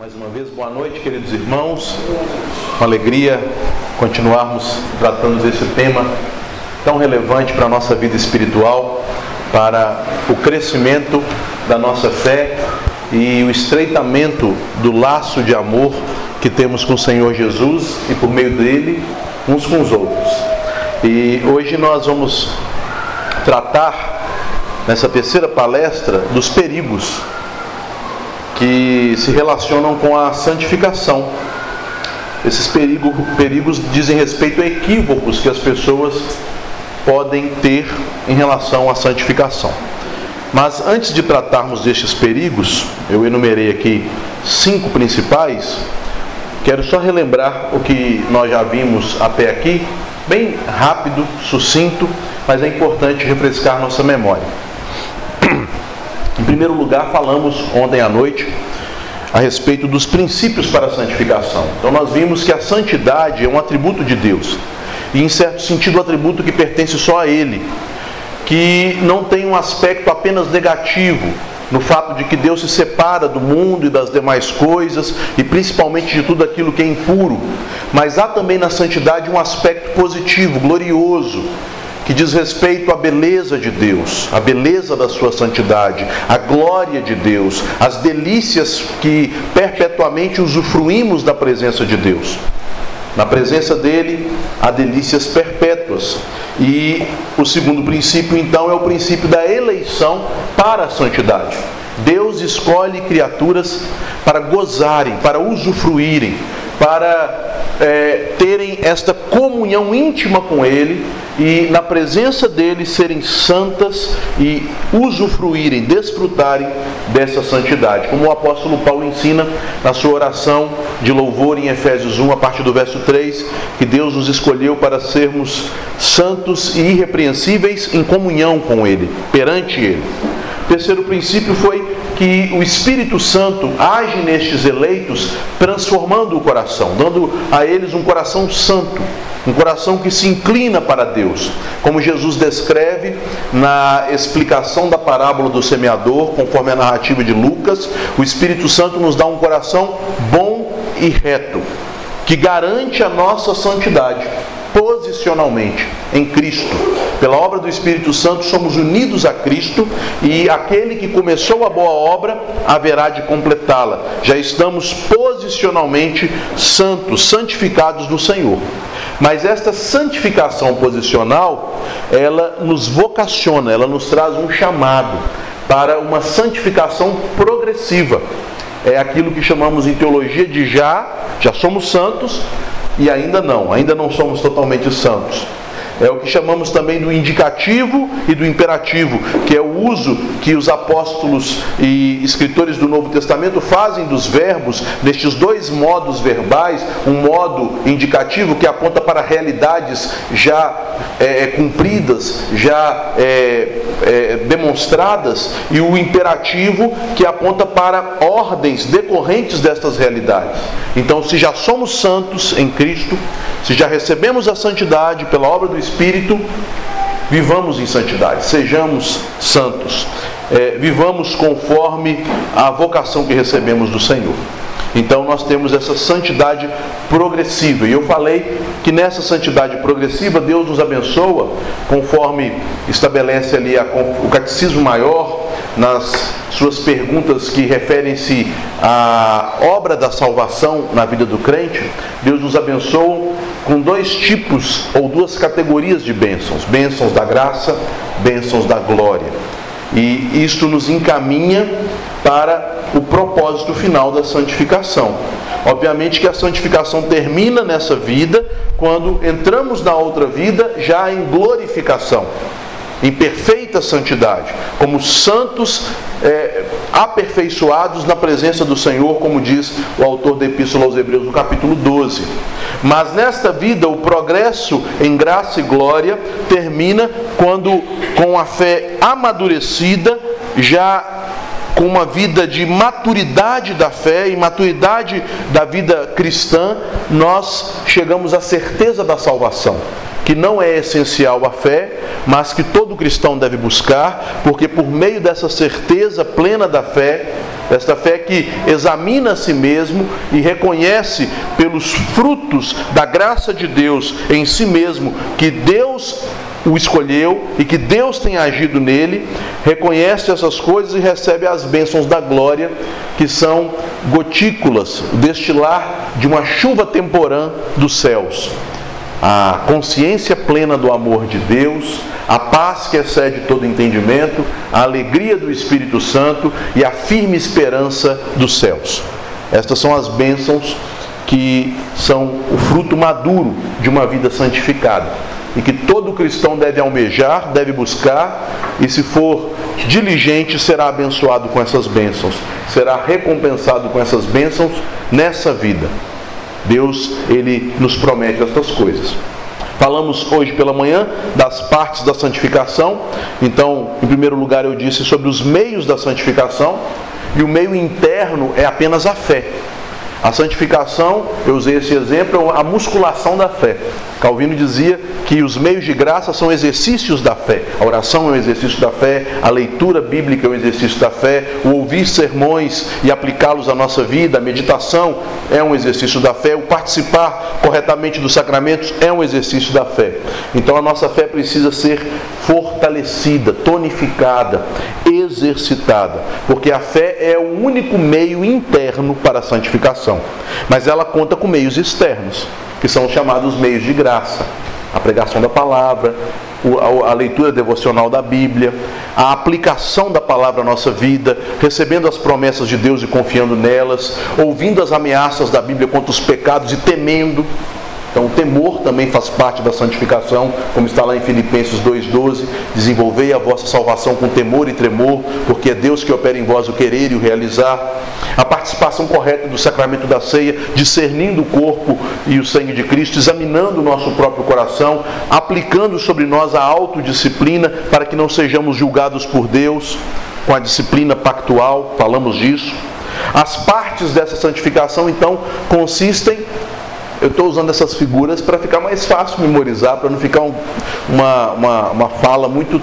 Mais uma vez, boa noite, queridos irmãos. Uma alegria continuarmos tratando desse tema tão relevante para a nossa vida espiritual, para o crescimento da nossa fé e o estreitamento do laço de amor que temos com o Senhor Jesus e por meio dele uns com os outros. E hoje nós vamos tratar nessa terceira palestra dos perigos que se relacionam com a santificação. Esses perigos, dizem respeito a equívocos que as pessoas podem ter em relação à santificação. Mas antes de tratarmos destes perigos, eu enumerei aqui cinco principais. Quero só relembrar o que nós já vimos até aqui, bem rápido, sucinto, mas é importante refrescar nossa memória. Em primeiro lugar, falamos ontem à noite a respeito dos princípios para a santificação. Então, nós vimos que a santidade é um atributo de Deus, e em certo sentido, um atributo que pertence só a Ele, que não tem um aspecto apenas negativo, no fato de que Deus se separa do mundo e das demais coisas, e principalmente de tudo aquilo que é impuro, mas há também na santidade um aspecto positivo, glorioso, que diz respeito à beleza de Deus, à beleza da sua santidade, à glória de Deus, às delícias que perpetuamente usufruímos da presença de Deus. Na presença dele há delícias perpétuas. E o segundo princípio, então, é o princípio da eleição para a santidade. Deus escolhe criaturas para gozarem, para usufruírem, para é, terem esta comunhão íntima com Ele e na presença dele serem santas e usufruírem, desfrutarem dessa santidade. Como o apóstolo Paulo ensina na sua oração de louvor em Efésios 1, a partir do verso 3, que Deus nos escolheu para sermos santos e irrepreensíveis em comunhão com Ele, perante Ele. O terceiro princípio foi que o Espírito Santo age nestes eleitos, transformando o coração, dando a eles um coração santo, um coração que se inclina para Deus, como Jesus descreve na explicação da parábola do semeador, conforme a narrativa de Lucas, o Espírito Santo nos dá um coração bom e reto, que garante a nossa santidade posicionalmente em Cristo. Pela obra do Espírito Santo somos unidos a Cristo e aquele que começou a boa obra haverá de completá-la. Já estamos posicionalmente santos, santificados no Senhor. Mas esta santificação posicional, ela nos vocaciona, ela nos traz um chamado para uma santificação progressiva. É aquilo que chamamos em teologia de já, já somos santos, e ainda não, ainda não somos totalmente santos. É o que chamamos também do indicativo e do imperativo, que é o uso que os apóstolos e escritores do Novo Testamento fazem dos verbos, nestes dois modos verbais, um modo indicativo que aponta para realidades já é, é cumpridas, já é, é, demonstradas, e o imperativo que aponta para ordens decorrentes destas realidades. Então, se já somos santos em Cristo, se já recebemos a santidade pela obra do Espírito, vivamos em santidade, sejamos santos, é, vivamos conforme a vocação que recebemos do Senhor. Então nós temos essa santidade progressiva. E eu falei que nessa santidade progressiva Deus nos abençoa, conforme estabelece ali a, o catecismo maior nas suas perguntas que referem-se à obra da salvação na vida do crente. Deus nos abençoa com dois tipos ou duas categorias de bênçãos: bênçãos da graça, bênçãos da glória. E isto nos encaminha para o propósito final da santificação. Obviamente que a santificação termina nessa vida quando entramos na outra vida já em glorificação, em perfeita santidade, como santos é, aperfeiçoados na presença do Senhor, como diz o autor da Epístola aos Hebreus, no capítulo 12. Mas nesta vida, o progresso em graça e glória termina quando, com a fé amadurecida, já com uma vida de maturidade da fé e maturidade da vida cristã, nós chegamos à certeza da salvação. Que não é essencial a fé, mas que todo cristão deve buscar, porque por meio dessa certeza plena da fé, Esta fé que examina a si mesmo e reconhece pelos frutos da graça de Deus em si mesmo que Deus o escolheu e que Deus tem agido nele, reconhece essas coisas e recebe as bênçãos da glória, que são gotículas, destilar de uma chuva temporã dos céus. A consciência plena do amor de Deus, a paz que excede todo entendimento, a alegria do Espírito Santo e a firme esperança dos céus. Estas são as bênçãos que são o fruto maduro de uma vida santificada e que todo cristão deve almejar, deve buscar, e se for diligente, será abençoado com essas bênçãos, será recompensado com essas bênçãos nessa vida. Deus, ele nos promete estas coisas. Falamos hoje pela manhã das partes da santificação. Então, em primeiro lugar, eu disse sobre os meios da santificação, e o meio interno é apenas a fé. A santificação, eu usei esse exemplo, é a musculação da fé. Calvino dizia que os meios de graça são exercícios da fé. A oração é um exercício da fé, a leitura bíblica é um exercício da fé, o ouvir sermões e aplicá-los à nossa vida, a meditação é um exercício da fé, o participar corretamente dos sacramentos é um exercício da fé. Então a nossa fé precisa ser fortalecida, tonificada, exercitada, porque a fé é o único meio interno para a santificação, mas ela conta com meios externos que são chamados meios de graça. A pregação da palavra, a leitura devocional da Bíblia, a aplicação da palavra à nossa vida, recebendo as promessas de Deus e confiando nelas, ouvindo as ameaças da Bíblia contra os pecados e temendo. Então, o temor também faz parte da santificação, como está lá em Filipenses 2,12: desenvolvei a vossa salvação com temor e tremor, porque é Deus que opera em vós o querer e o realizar. A participação correta do sacramento da ceia, discernindo o corpo e o sangue de Cristo, examinando o nosso próprio coração, aplicando sobre nós a autodisciplina para que não sejamos julgados por Deus, com a disciplina pactual, falamos disso. As partes dessa santificação, então, consistem eu estou usando essas figuras para ficar mais fácil memorizar, para não ficar um, uma, uma, uma fala muito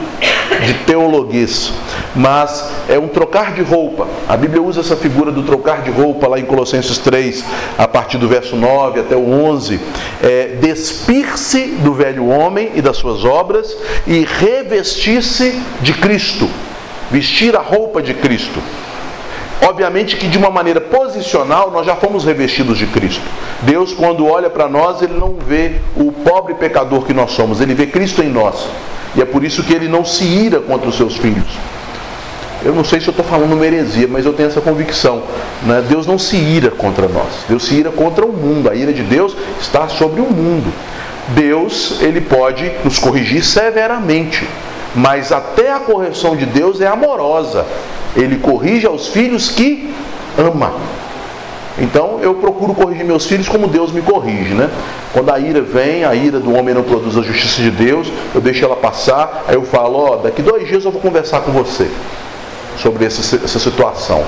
de teologuês. Mas é um trocar de roupa. A Bíblia usa essa figura do trocar de roupa lá em Colossenses 3, a partir do verso 9 até o 11. É, Despir-se do velho homem e das suas obras e revestir-se de Cristo. Vestir a roupa de Cristo. Obviamente que de uma maneira posicional nós já fomos revestidos de Cristo. Deus, quando olha para nós, ele não vê o pobre pecador que nós somos, ele vê Cristo em nós. E é por isso que ele não se ira contra os seus filhos. Eu não sei se eu estou falando uma heresia, mas eu tenho essa convicção. Né? Deus não se ira contra nós, Deus se ira contra o mundo. A ira de Deus está sobre o mundo. Deus, ele pode nos corrigir severamente, mas até a correção de Deus é amorosa. Ele corrige aos filhos que ama. Então eu procuro corrigir meus filhos como Deus me corrige, né? Quando a ira vem, a ira do homem não produz a justiça de Deus, eu deixo ela passar, aí eu falo, ó, daqui dois dias eu vou conversar com você sobre essa, essa situação.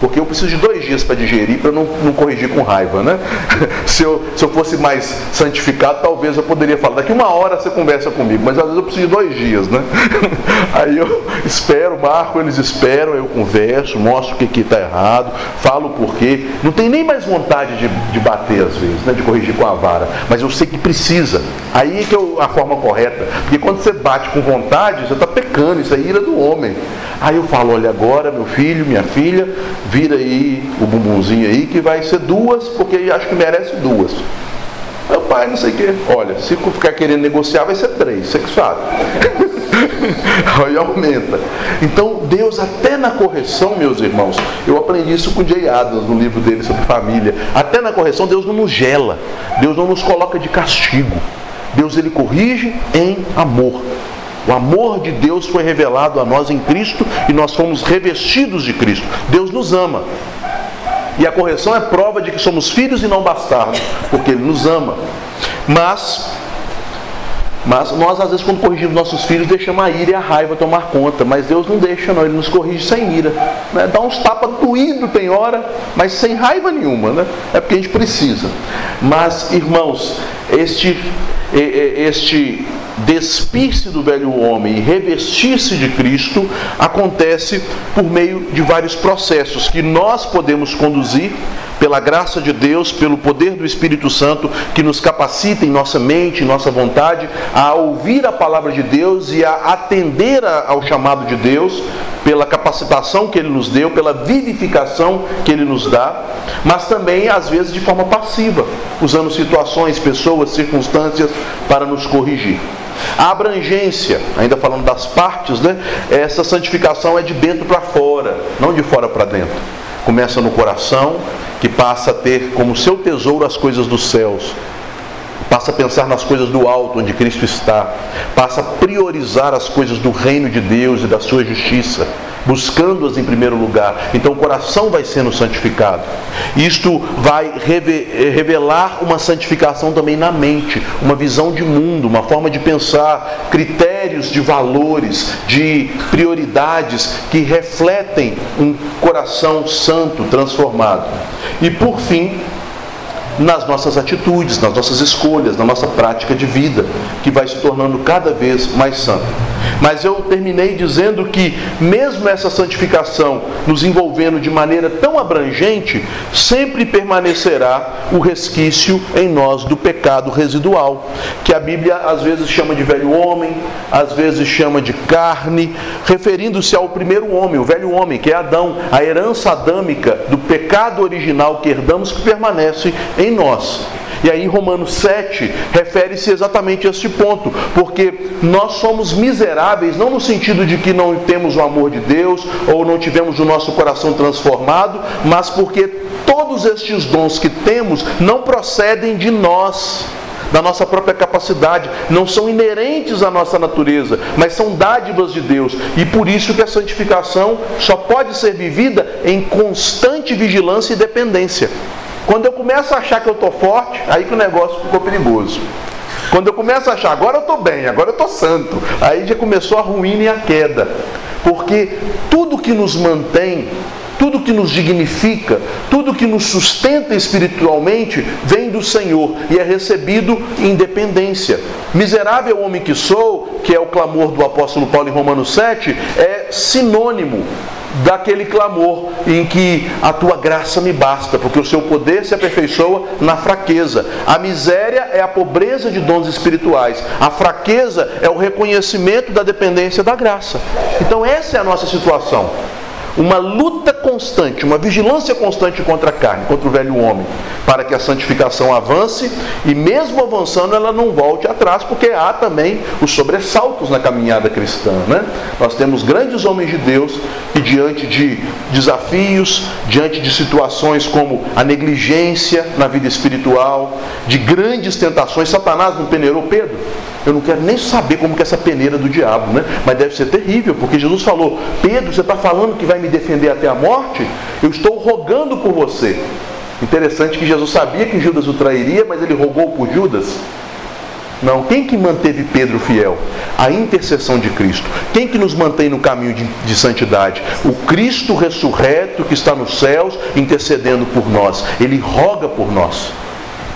Porque eu preciso de dois dias para digerir, para não, não corrigir com raiva, né? se, eu, se eu fosse mais santificado, talvez eu poderia falar, daqui uma hora você conversa comigo, mas às vezes eu preciso de dois dias, né? Aí eu espero, marco, eles esperam, eu converso, mostro o que está errado, falo o porquê. Não tem nem mais vontade de, de bater às vezes, né? de corrigir com a vara, mas eu sei que precisa. Aí que é a forma correta. Porque quando você bate com vontade, você está pecando, isso é ira do homem. Aí eu falo, olha agora, meu filho, minha filha, vira aí o bumbumzinho aí, que vai ser duas, porque acho que merece duas. Meu pai, não sei o quê. Olha, se ficar querendo negociar, vai ser três, você que sabe. Aí aumenta. Então, Deus, até na correção, meus irmãos, eu aprendi isso com Jay Adams no livro dele sobre família. Até na correção, Deus não nos gela, Deus não nos coloca de castigo. Deus ele corrige em amor. O amor de Deus foi revelado a nós em Cristo e nós fomos revestidos de Cristo. Deus nos ama. E a correção é prova de que somos filhos e não bastardos, porque Ele nos ama. Mas, mas nós às vezes quando corrigimos nossos filhos deixamos a ira e a raiva tomar conta, mas Deus não deixa não, Ele nos corrige sem ira. Né? Dá uns tapas doído tem hora, mas sem raiva nenhuma, né? É porque a gente precisa. Mas, irmãos, este este despir-se do velho homem e revestir-se de Cristo acontece por meio de vários processos que nós podemos conduzir pela graça de Deus, pelo poder do Espírito Santo que nos capacita em nossa mente, em nossa vontade a ouvir a palavra de Deus e a atender ao chamado de Deus, pela capacitação que ele nos deu, pela vivificação que ele nos dá, mas também às vezes de forma passiva, usando situações, pessoas, circunstâncias para nos corrigir. A abrangência, ainda falando das partes, né? Essa santificação é de dentro para fora, não de fora para dentro. Começa no coração, que passa a ter como seu tesouro as coisas dos céus, passa a pensar nas coisas do alto, onde Cristo está, passa a priorizar as coisas do reino de Deus e da sua justiça, buscando-as em primeiro lugar. Então o coração vai sendo santificado. Isto vai revelar uma santificação também na mente, uma visão de mundo, uma forma de pensar, critérios de valores, de prioridades que refletem um coração santo, transformado. E por fim, nas nossas atitudes, nas nossas escolhas, na nossa prática de vida, que vai se tornando cada vez mais santa. Mas eu terminei dizendo que, mesmo essa santificação nos envolvendo de maneira tão abrangente, sempre permanecerá o resquício em nós do pecado residual, que a Bíblia às vezes chama de velho homem, às vezes chama de carne, referindo-se ao primeiro homem, o velho homem, que é Adão, a herança adâmica do pecado original que herdamos que permanece em nós. E aí Romanos 7 refere-se exatamente a este ponto, porque nós somos miseráveis, não no sentido de que não temos o amor de Deus ou não tivemos o nosso coração transformado, mas porque todos estes dons que temos não procedem de nós da nossa própria capacidade, não são inerentes à nossa natureza, mas são dádivas de Deus. E por isso que a santificação só pode ser vivida em constante vigilância e dependência. Quando eu começo a achar que eu estou forte, aí que o negócio ficou perigoso. Quando eu começo a achar, agora eu estou bem, agora eu estou santo, aí já começou a ruína e a queda. Porque tudo que nos mantém, tudo que nos dignifica, tudo que nos sustenta espiritualmente, vem do Senhor e é recebido em dependência. Miserável homem que sou, que é o clamor do apóstolo Paulo em Romanos 7, é sinônimo daquele clamor em que a tua graça me basta, porque o seu poder se aperfeiçoa na fraqueza. A miséria é a pobreza de dons espirituais, a fraqueza é o reconhecimento da dependência da graça. Então, essa é a nossa situação uma luta constante, uma vigilância constante contra a carne, contra o velho homem, para que a santificação avance e, mesmo avançando, ela não volte atrás, porque há também os sobressaltos na caminhada cristã. Né? Nós temos grandes homens de Deus que, diante de desafios, diante de situações como a negligência na vida espiritual, de grandes tentações, Satanás não peneirou Pedro. Eu não quero nem saber como que é essa peneira do diabo, né? Mas deve ser terrível, porque Jesus falou: Pedro, você está falando que vai me defender até a morte? Eu estou rogando por você. Interessante que Jesus sabia que Judas o trairia, mas ele rogou por Judas. Não, quem que manteve Pedro fiel? A intercessão de Cristo. Quem que nos mantém no caminho de, de, santidade? O Cristo ressurreto que está nos céus intercedendo por nós. Ele roga por nós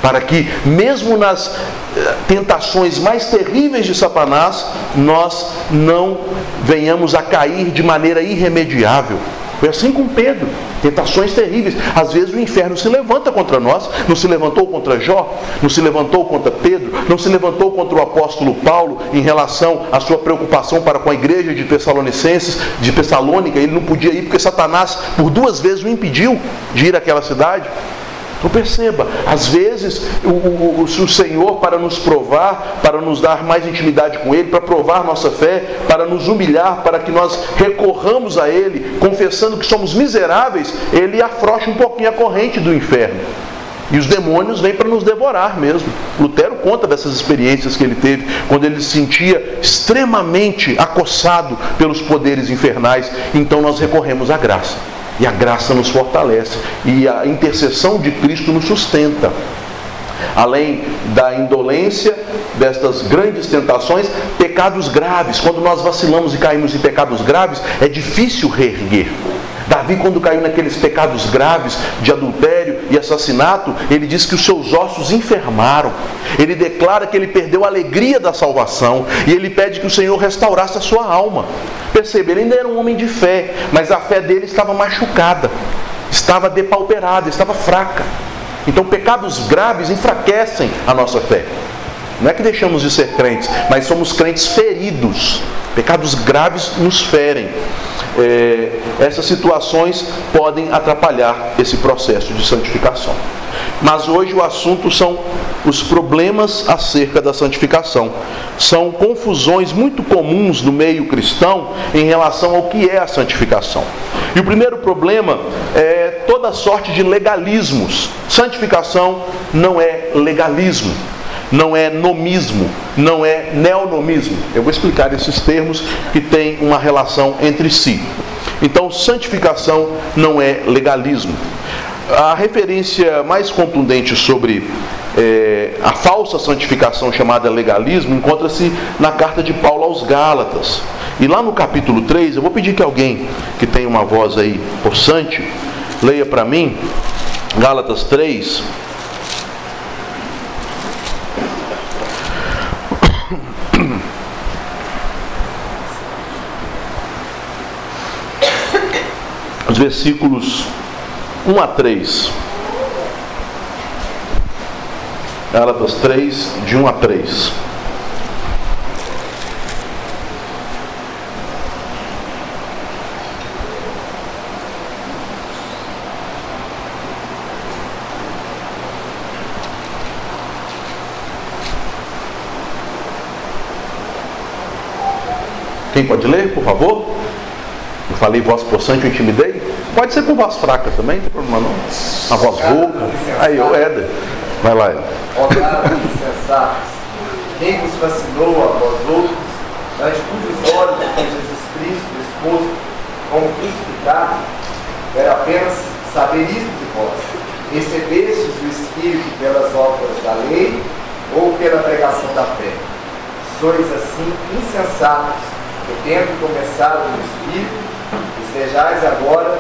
para que, mesmo nas eh, tentações mais terríveis de Satanás, nós não venhamos a cair de maneira irremediável. Foi assim com Pedro, tentações terríveis. Às vezes o inferno se levanta contra nós, não se levantou contra Jó, não se levantou contra Pedro, não se levantou contra o apóstolo Paulo em relação à sua preocupação para com a igreja de Tessalonicenses, de Tessalônica. Ele não podia ir porque Satanás por duas vezes o impediu de ir àquela cidade. Então perceba, às vezes o, o, o, Senhor, para nos provar, para nos dar mais intimidade com Ele, para provar nossa fé, para nos humilhar, para que nós recorramos a Ele, confessando que somos miseráveis, Ele afrouxa um pouquinho a corrente do inferno. E os demônios vêm para nos devorar mesmo. Lutero conta dessas experiências que ele teve quando ele se sentia extremamente acossado pelos poderes infernais. Então nós recorremos à graça. E a graça nos fortalece. E a intercessão de Cristo nos sustenta. Além da indolência destas grandes tentações, pecados graves. Quando nós vacilamos e caímos em pecados graves, é difícil reerguer. Davi, quando caiu naqueles pecados graves de adultério, e assassinato, ele diz que os seus ossos enfermaram. Ele declara que ele perdeu a alegria da salvação e ele pede que o Senhor restaurasse a sua alma. Percebe, ele ainda era um homem de fé, mas a fé dele estava machucada, estava depauperada, estava fraca. Então, pecados graves enfraquecem a nossa fé. Não é que deixamos de ser crentes, mas somos crentes feridos. Pecados graves nos ferem. É, essas situações podem atrapalhar esse processo de santificação. Mas hoje o assunto são os problemas acerca da santificação. São confusões muito comuns no meio cristão em relação ao que é a santificação. E o primeiro problema é toda sorte de legalismos. Santificação não é legalismo não é nomismo, não é neonomismo. Eu vou explicar esses termos que têm uma relação entre si. Então, santificação não é legalismo. A referência mais contundente sobre é, a falsa santificação chamada legalismo encontra-se na carta de Paulo aos Gálatas. E lá no capítulo 3, eu vou pedir que alguém que tem uma voz aí possante, leia para mim, Gálatas 3, os versículos 1 a 3. Gálatas 3, de 1 a 3. Quem pode ler, por favor? Falei voz possante, eu intimidei? Pode ser com voz fraca também, não tem problema não. A voz rouca. Aí, o Éder. Vai lá, Éder. Odados insensatos, quem vos fascinou a vós outros, ante cujos olhos com Jesus Cristo exposto como crucificado, era apenas saber isso de vós. Recebestes o Espírito pelas obras da lei ou pela pregação da fé? Sois assim insensatos, que tendo começado no Espírito, Agora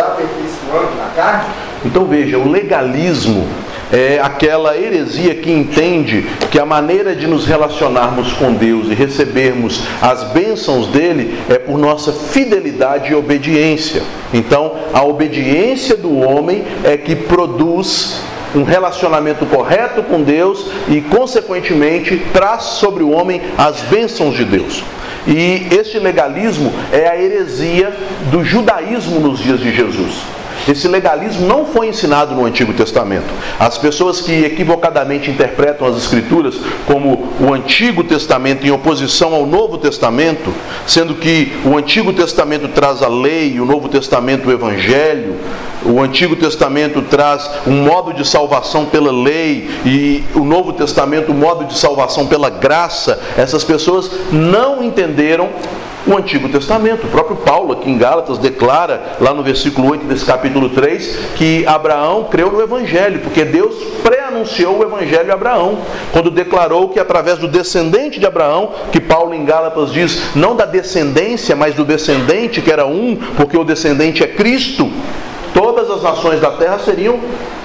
aperfeiçoando na carne? Então veja, o legalismo é aquela heresia que entende que a maneira de nos relacionarmos com Deus e recebermos as bênçãos dele é por nossa fidelidade e obediência. Então, a obediência do homem é que produz um relacionamento correto com Deus e, consequentemente, traz sobre o homem as bênçãos de Deus. E este legalismo é a heresia do judaísmo nos dias de Jesus. Esse legalismo não foi ensinado no Antigo Testamento. As pessoas que equivocadamente interpretam as Escrituras como o Antigo Testamento em oposição ao Novo Testamento, sendo que o Antigo Testamento traz a lei, o Novo Testamento o Evangelho, o Antigo Testamento traz um modo de salvação pela lei e o Novo Testamento um modo de salvação pela graça. Essas pessoas não entenderam o Antigo Testamento. O próprio Paulo, aqui em Gálatas, declara, lá no versículo 8 desse capítulo 3, que Abraão creu no Evangelho, porque Deus pré-anunciou o Evangelho a Abraão, quando declarou que através do descendente de Abraão, que Paulo em Gálatas diz, não da descendência, mas do descendente, que era um, porque o descendente é Cristo, todas as nações da terra seriam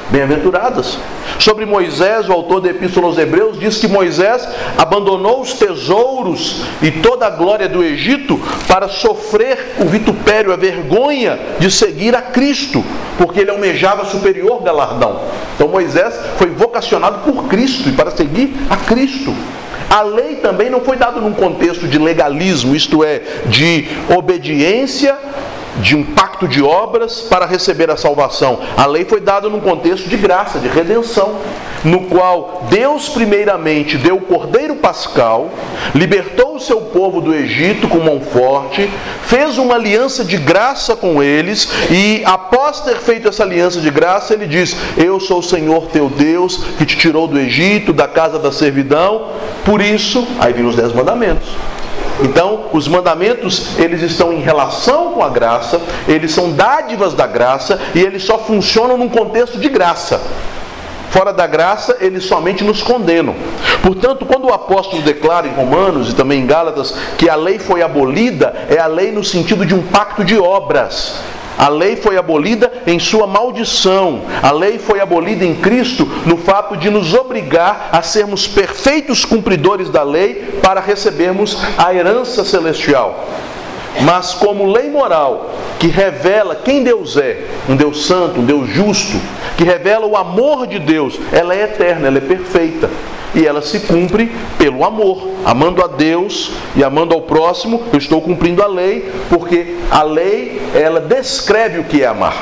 bem-aventuradas. Sobre Moisés, o autor da Epístola aos Hebreus diz que Moisés abandonou os tesouros e toda a glória do Egito para sofrer o vitupério, a vergonha de seguir a Cristo, porque ele almejava superior galardão. Então Moisés foi vocacionado por Cristo e para seguir a Cristo. A lei também não foi dada num contexto de legalismo, isto é, de obediência de um pacto de obras para receber a salvação. A lei foi dada num contexto de graça, de redenção, no qual Deus primeiramente deu o cordeiro pascal, libertou o seu povo do Egito com mão forte, fez uma aliança de graça com eles e após ter feito essa aliança de graça, ele diz: "Eu sou o Senhor teu Deus que te tirou do Egito, da casa da servidão". Por isso, aí vem os dez mandamentos. Então, os mandamentos, eles estão em relação com a graça, eles são dádivas da graça e eles só funcionam num contexto de graça. Fora da graça, eles somente nos condenam. Portanto, quando o apóstolo declara em Romanos e também em Gálatas que a lei foi abolida, é a lei no sentido de um pacto de obras. A lei foi abolida em sua maldição. A lei foi abolida em Cristo no fato de nos obrigar a sermos perfeitos cumpridores da lei para recebermos a herança celestial. Mas como lei moral que revela quem Deus é, um Deus santo, um Deus justo, que revela o amor de Deus, ela é eterna, ela é perfeita e ela se cumpre pelo amor. Amando a Deus e amando ao próximo, eu estou cumprindo a lei, porque a lei ela descreve o que é amar.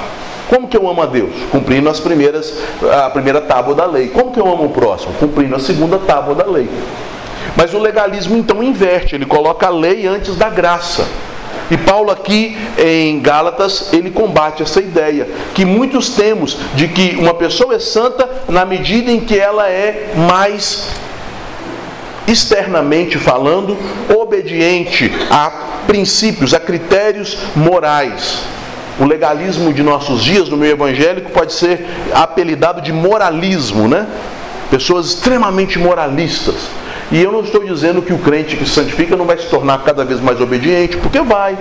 Como que eu amo a Deus? Cumprindo as primeiras, a primeira tábua da lei. Como que eu amo o próximo? Cumprindo a segunda tábua da lei. Mas o legalismo então inverte, ele coloca a lei antes da graça. E Paulo aqui em Gálatas, ele combate essa ideia que muitos temos de que uma pessoa é santa na medida em que ela é mais externamente falando, obediente a princípios, a critérios morais. O legalismo de nossos dias, no meio evangélico, pode ser apelidado de moralismo, né? Pessoas extremamente moralistas e eu não estou dizendo que o crente que se santifica não vai se tornar cada vez mais obediente, porque vai.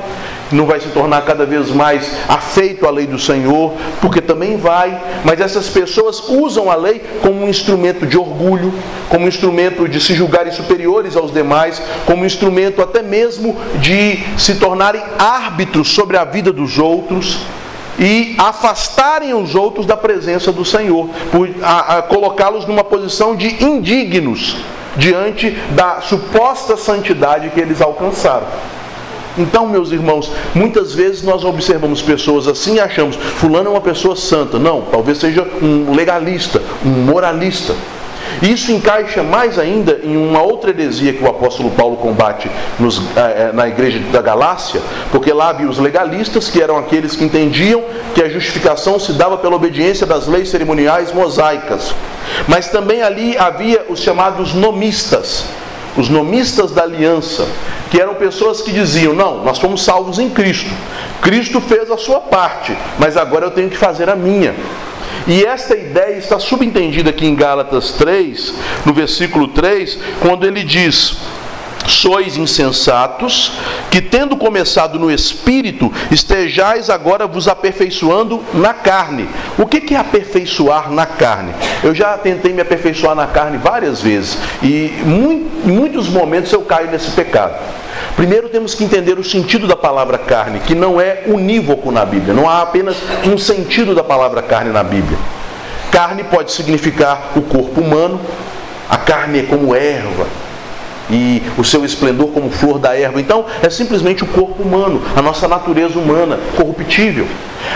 Não vai se tornar cada vez mais afeito à lei do Senhor, porque também vai. Mas essas pessoas usam a lei como um instrumento de orgulho, como um instrumento de se julgarem superiores aos demais, como um instrumento até mesmo de se tornarem árbitros sobre a vida dos outros e afastarem os outros da presença do Senhor, por colocá-los numa posição de indignos diante da suposta santidade que eles alcançaram. Então, meus irmãos, muitas vezes nós observamos pessoas assim e achamos, fulano é uma pessoa santa. Não, talvez seja um legalista, um moralista. Isso encaixa mais ainda em uma outra heresia que o apóstolo Paulo combate nos, eh, eh, na igreja da Galácia, porque lá havia os legalistas, que eram aqueles que entendiam que a justificação se dava pela obediência das leis cerimoniais mosaicas. Mas também ali havia os chamados nomistas, os nomistas da aliança, que eram pessoas que diziam: Não, nós fomos salvos em Cristo. Cristo fez a sua parte, mas agora eu tenho que fazer a minha. E esta ideia está subentendida aqui em Gálatas 3, no versículo 3, quando ele diz: Sois insensatos, que tendo começado no espírito, estejais agora vos aperfeiçoando na carne. O que é aperfeiçoar na carne? Eu já tentei me aperfeiçoar na carne várias vezes e em muitos momentos eu caio nesse pecado. Primeiro temos que entender o sentido da palavra carne, que não é unívoco na Bíblia, não há apenas um sentido da palavra carne na Bíblia. Carne pode significar o corpo humano, a carne é como erva, e o seu esplendor como flor da erva. Então, é simplesmente o corpo humano, a nossa natureza humana, corruptível.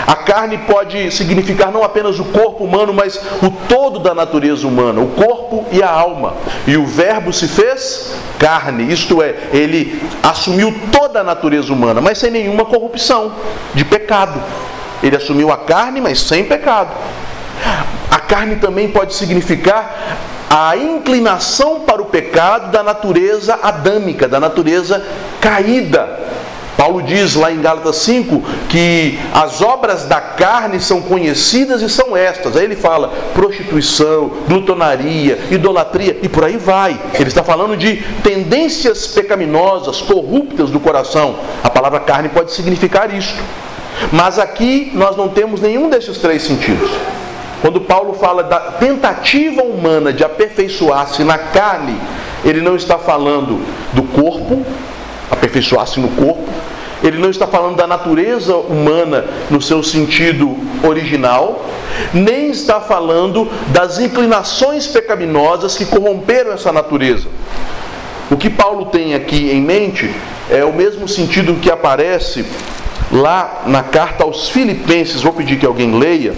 A carne pode significar não apenas o corpo humano, mas o todo da natureza humana, o corpo e a alma. E o Verbo se fez carne, isto é, ele assumiu toda a natureza humana, mas sem nenhuma corrupção, de pecado. Ele assumiu a carne, mas sem pecado. A carne também pode significar a inclinação para o pecado da natureza adâmica, da natureza caída. Paulo diz lá em Gálatas 5 que as obras da carne são conhecidas e são estas. Aí ele fala prostituição, glutonaria, idolatria e por aí vai. Ele está falando de tendências pecaminosas, corruptas do coração. A palavra carne pode significar isto. Mas aqui nós não temos nenhum desses três sentidos. Quando Paulo fala da tentativa humana de aperfeiçoar-se na carne, ele não está falando do corpo, aperfeiçoar-se no corpo, ele não está falando da natureza humana no seu sentido original, nem está falando das inclinações pecaminosas que corromperam essa natureza. O que Paulo tem aqui em mente é o mesmo sentido que aparece lá na carta aos Filipenses. Vou pedir que alguém leia.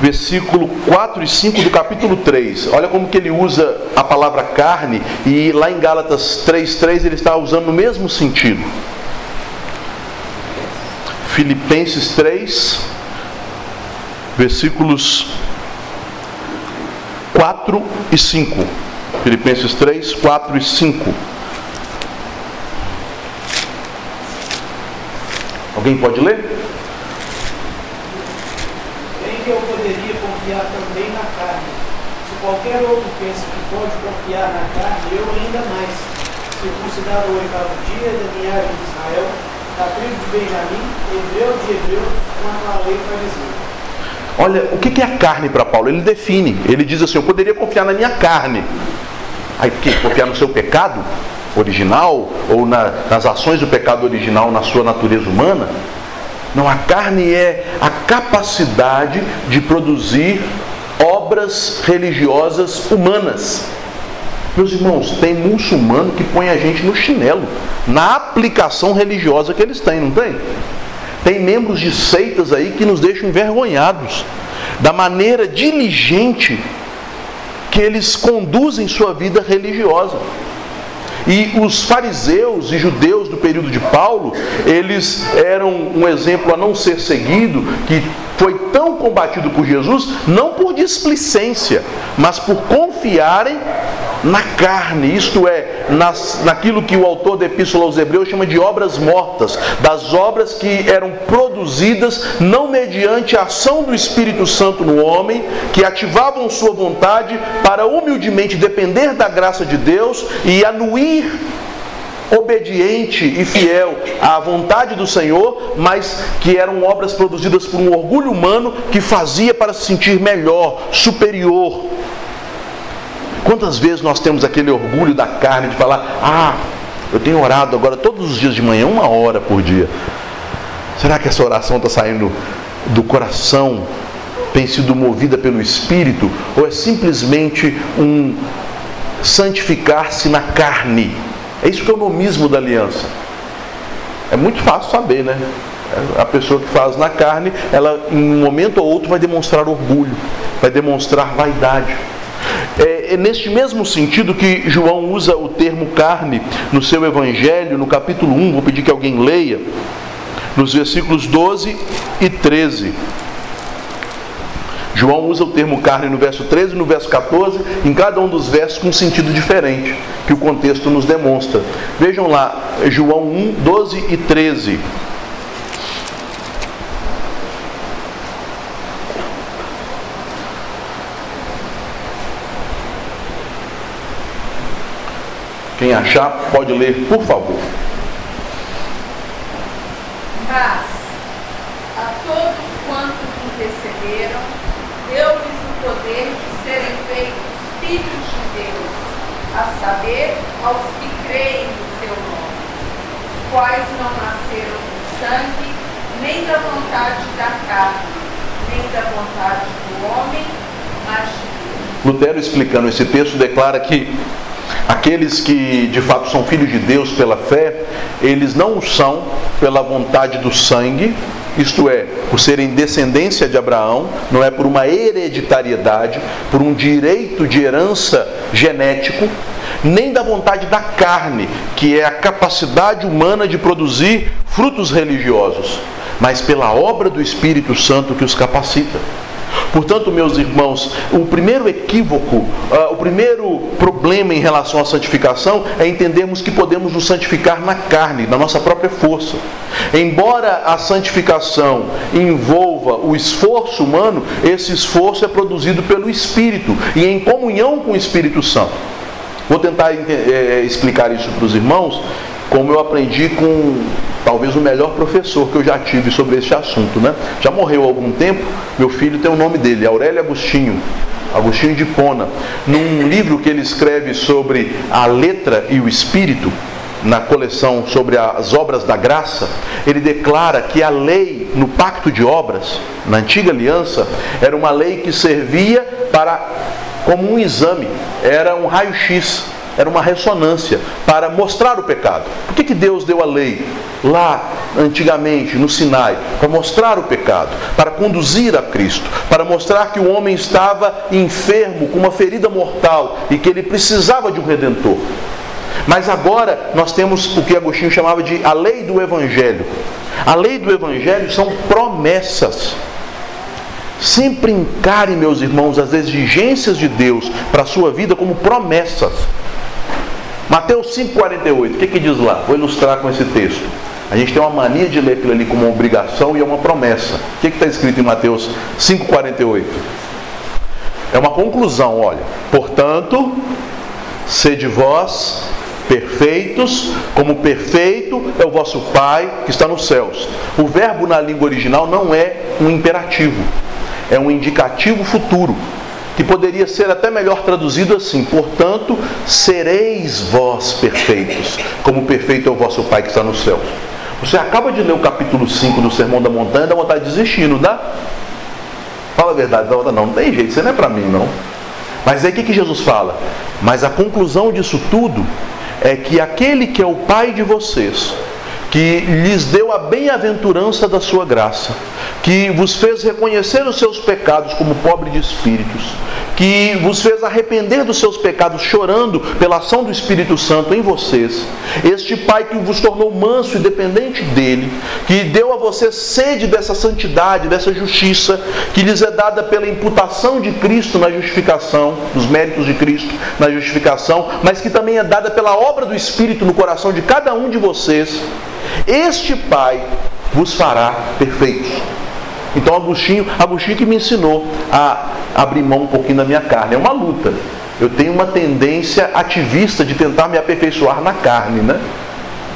Versículo 4 e 5 do capítulo 3. Olha como que ele usa a palavra carne e lá em Gálatas 3:3 ele está usando no mesmo sentido. Filipenses 3 versículos 4 e 5. Filipenses 3, 4 e 5. Alguém pode ler? Confiar também na carne. Se qualquer outro pensa que pode confiar na carne, eu ainda mais. circuncidado ao oitavo dia, da linhagem de Israel, da tribo de Benjamim, hebreu de hebreus, quanto à lei fariseu. Olha, o que é a carne para Paulo? Ele define, ele diz assim: Eu poderia confiar na minha carne. Aí, que? Confiar no seu pecado original ou na, nas ações do pecado original na sua natureza humana? Não, a carne é a capacidade de produzir obras religiosas humanas. Meus irmãos, tem muçulmano que põe a gente no chinelo, na aplicação religiosa que eles têm, não tem? Tem membros de seitas aí que nos deixam envergonhados da maneira diligente que eles conduzem sua vida religiosa. E os fariseus e judeus do período de Paulo, eles eram um exemplo a não ser seguido, que foi tão combatido por Jesus, não por displicência, mas por confiarem na carne, isto é, nas, naquilo que o autor da Epístola aos Hebreus chama de obras mortas, das obras que eram produzidas não mediante a ação do Espírito Santo no homem, que ativavam sua vontade para humildemente depender da graça de Deus e anuir obediente e fiel à vontade do Senhor, mas que eram obras produzidas por um orgulho humano que fazia para se sentir melhor, superior. Quantas vezes nós temos aquele orgulho da carne de falar: Ah, eu tenho orado agora todos os dias de manhã, uma hora por dia. Será que essa oração está saindo do coração? Tem sido movida pelo Espírito? Ou é simplesmente um santificar-se na carne? É isso que é o nomismo da aliança. É muito fácil saber, né? A pessoa que faz na carne, ela em um momento ou outro vai demonstrar orgulho, vai demonstrar vaidade. É, é neste mesmo sentido que João usa o termo carne no seu evangelho, no capítulo 1, vou pedir que alguém leia, nos versículos 12 e 13. João usa o termo carne no verso 13 e no verso 14, em cada um dos versos com um sentido diferente, que o contexto nos demonstra. Vejam lá, João 1, 12 e 13. Quem achar, pode ler, por favor. Mas a todos quantos receberam, deu-lhes o poder de serem feitos filhos de Deus, a saber, aos que creem no seu nome, os quais não nasceram do sangue, nem da vontade da carne, nem da vontade do homem, mas de Deus. Lutero, explicando esse texto, declara que Aqueles que de fato são filhos de Deus pela fé, eles não são pela vontade do sangue, isto é, por serem descendência de Abraão, não é por uma hereditariedade, por um direito de herança genético, nem da vontade da carne, que é a capacidade humana de produzir frutos religiosos, mas pela obra do Espírito Santo que os capacita. Portanto, meus irmãos, o primeiro equívoco, uh, o primeiro problema em relação à santificação é entendermos que podemos nos santificar na carne, na nossa própria força. Embora a santificação envolva o esforço humano, esse esforço é produzido pelo Espírito e em comunhão com o Espírito Santo. Vou tentar é, explicar isso para os irmãos, como eu aprendi com talvez o melhor professor que eu já tive sobre este assunto, né? Já morreu há algum tempo, meu filho tem o nome dele, Aurélio Agostinho. Agostinho de Pona, num livro que ele escreve sobre a letra e o espírito, na coleção sobre as obras da graça, ele declara que a lei no pacto de obras, na antiga aliança, era uma lei que servia para como um exame, era um raio-x era uma ressonância para mostrar o pecado. Por que, que Deus deu a lei lá antigamente no Sinai? Para mostrar o pecado, para conduzir a Cristo, para mostrar que o homem estava enfermo, com uma ferida mortal e que ele precisava de um redentor. Mas agora nós temos o que Agostinho chamava de a lei do Evangelho. A lei do Evangelho são promessas. Sempre encare, meus irmãos, as exigências de Deus para a sua vida como promessas. Mateus 5,48, o que, que diz lá? Vou ilustrar com esse texto. A gente tem uma mania de ler aquilo ali como uma obrigação e é uma promessa. O que está escrito em Mateus 5,48? É uma conclusão, olha. Portanto, sede vós Perfeitos, como perfeito é o vosso Pai que está nos céus. O verbo na língua original não é um imperativo, é um indicativo futuro, que poderia ser até melhor traduzido assim: portanto, sereis vós perfeitos, como perfeito é o vosso Pai que está nos céus. Você acaba de ler o capítulo 5 do Sermão da Montanha, dá vontade de desistir, não dá? Fala a verdade, dá vontade, não, não tem jeito, isso não é para mim, não. Mas aí o que, que Jesus fala? Mas a conclusão disso tudo é que aquele que é o Pai de vocês, que lhes deu a bem-aventurança da sua graça, que vos fez reconhecer os seus pecados como pobre de espíritos, que vos fez arrepender dos seus pecados chorando pela ação do Espírito Santo em vocês, este Pai que vos tornou manso e dependente dele, que deu a vocês sede dessa santidade, dessa justiça, que lhes é dada pela imputação de Cristo na justificação, dos méritos de Cristo na justificação, mas que também é dada pela obra do Espírito no coração de cada um de vocês, este Pai vos fará perfeitos. Então Agostinho, Agostinho que me ensinou a abrir mão um pouquinho da minha carne. É uma luta. Eu tenho uma tendência ativista de tentar me aperfeiçoar na carne, né?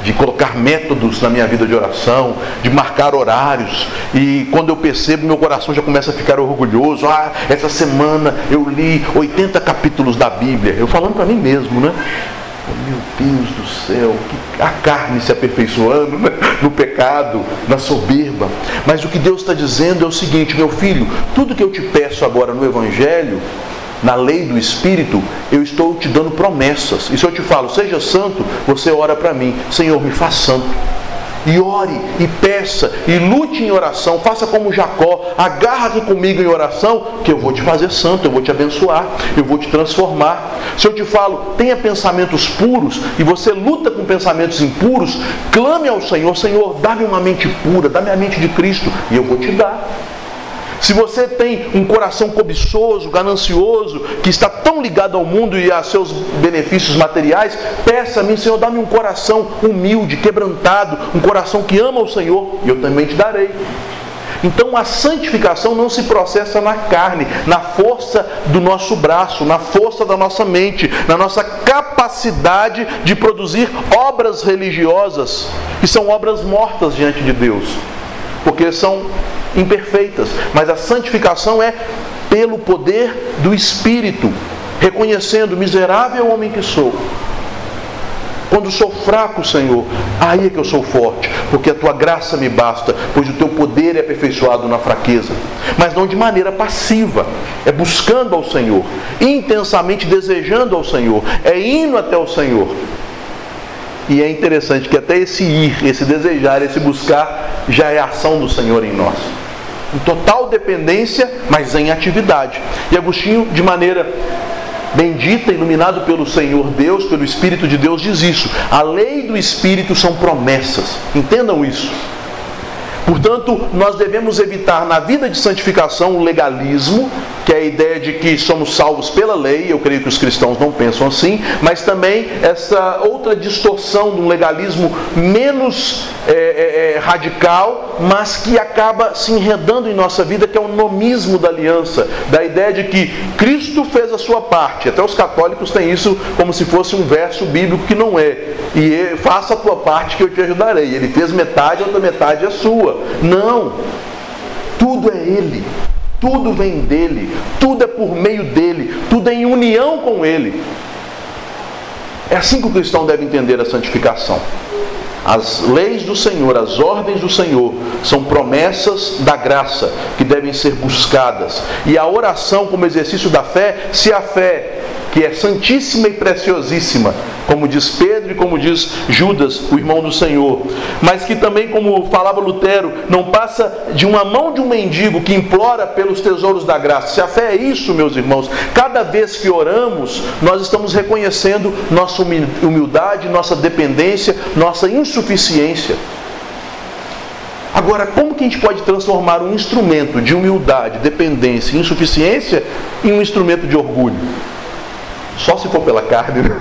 de colocar métodos na minha vida de oração, de marcar horários. E quando eu percebo, meu coração já começa a ficar orgulhoso. Ah, essa semana eu li 80 capítulos da Bíblia. Eu falando para mim mesmo, né? Meu Deus do céu, a carne se aperfeiçoando né? no pecado, na soberba. Mas o que Deus está dizendo é o seguinte, meu filho, tudo que eu te peço agora no Evangelho, na lei do Espírito, eu estou te dando promessas. E se eu te falo, seja santo, você ora para mim, Senhor, me faz santo e ore, e peça, e lute em oração, faça como Jacó, agarra-te comigo em oração, que eu vou te fazer santo, eu vou te abençoar, eu vou te transformar. Se eu te falo, tenha pensamentos puros, e você luta com pensamentos impuros, clame ao Senhor, Senhor, dá-me uma mente pura, dá-me a mente de Cristo, e eu vou te dar. Se você tem um coração cobiçoso, ganancioso, que está tão ligado ao mundo e a seus benefícios materiais, peça a mim, Senhor, dá-me um coração humilde, quebrantado, um coração que ama o Senhor, e eu também te darei. Então a santificação não se processa na carne, na força do nosso braço, na força da nossa mente, na nossa capacidade de produzir obras religiosas, que são obras mortas diante de Deus, porque são imperfeitas, mas a santificação é pelo poder do Espírito, reconhecendo miserável homem que sou. Quando sou fraco, Senhor, aí é que eu sou forte, porque a tua graça me basta, pois o teu poder é aperfeiçoado na fraqueza. Mas não de maneira passiva, é buscando ao Senhor, intensamente desejando ao Senhor, é indo até o Senhor. E é interessante que até esse ir, esse desejar, esse buscar, já é ação do Senhor em nós em total dependência, mas em atividade. E Agostinho, de maneira bendita, iluminado pelo Senhor Deus, pelo Espírito de Deus, diz isso. A lei do Espírito são promessas. Entendam isso. Portanto, nós devemos evitar na vida de santificação o legalismo, que é a ideia de que somos salvos pela lei, eu creio que os cristãos não pensam assim, mas também essa outra distorção de um legalismo menos é, é, é, radical, mas que acaba se enredando em nossa vida, que é o nomismo da aliança, da ideia de que Cristo fez a sua parte. Até os católicos têm isso como se fosse um verso bíblico que não é. E faça a tua parte que eu te ajudarei. Ele fez metade, a outra metade é sua. Não. Tudo é Ele. Tudo vem dele, tudo é por meio dele, tudo é em união com ele. É assim que o cristão deve entender a santificação. As leis do Senhor, as ordens do Senhor, são promessas da graça que devem ser buscadas. E a oração, como exercício da fé, se a fé que é santíssima e preciosíssima, como diz Pedro e como diz Judas, o irmão do Senhor, mas que também, como falava Lutero, não passa de uma mão de um mendigo que implora pelos tesouros da graça. Se a fé é isso, meus irmãos, cada vez que oramos, nós estamos reconhecendo nossa humildade, nossa dependência, nossa insuficiência. Agora, como que a gente pode transformar um instrumento de humildade, dependência e insuficiência em um instrumento de orgulho? Só se for pela carne, né?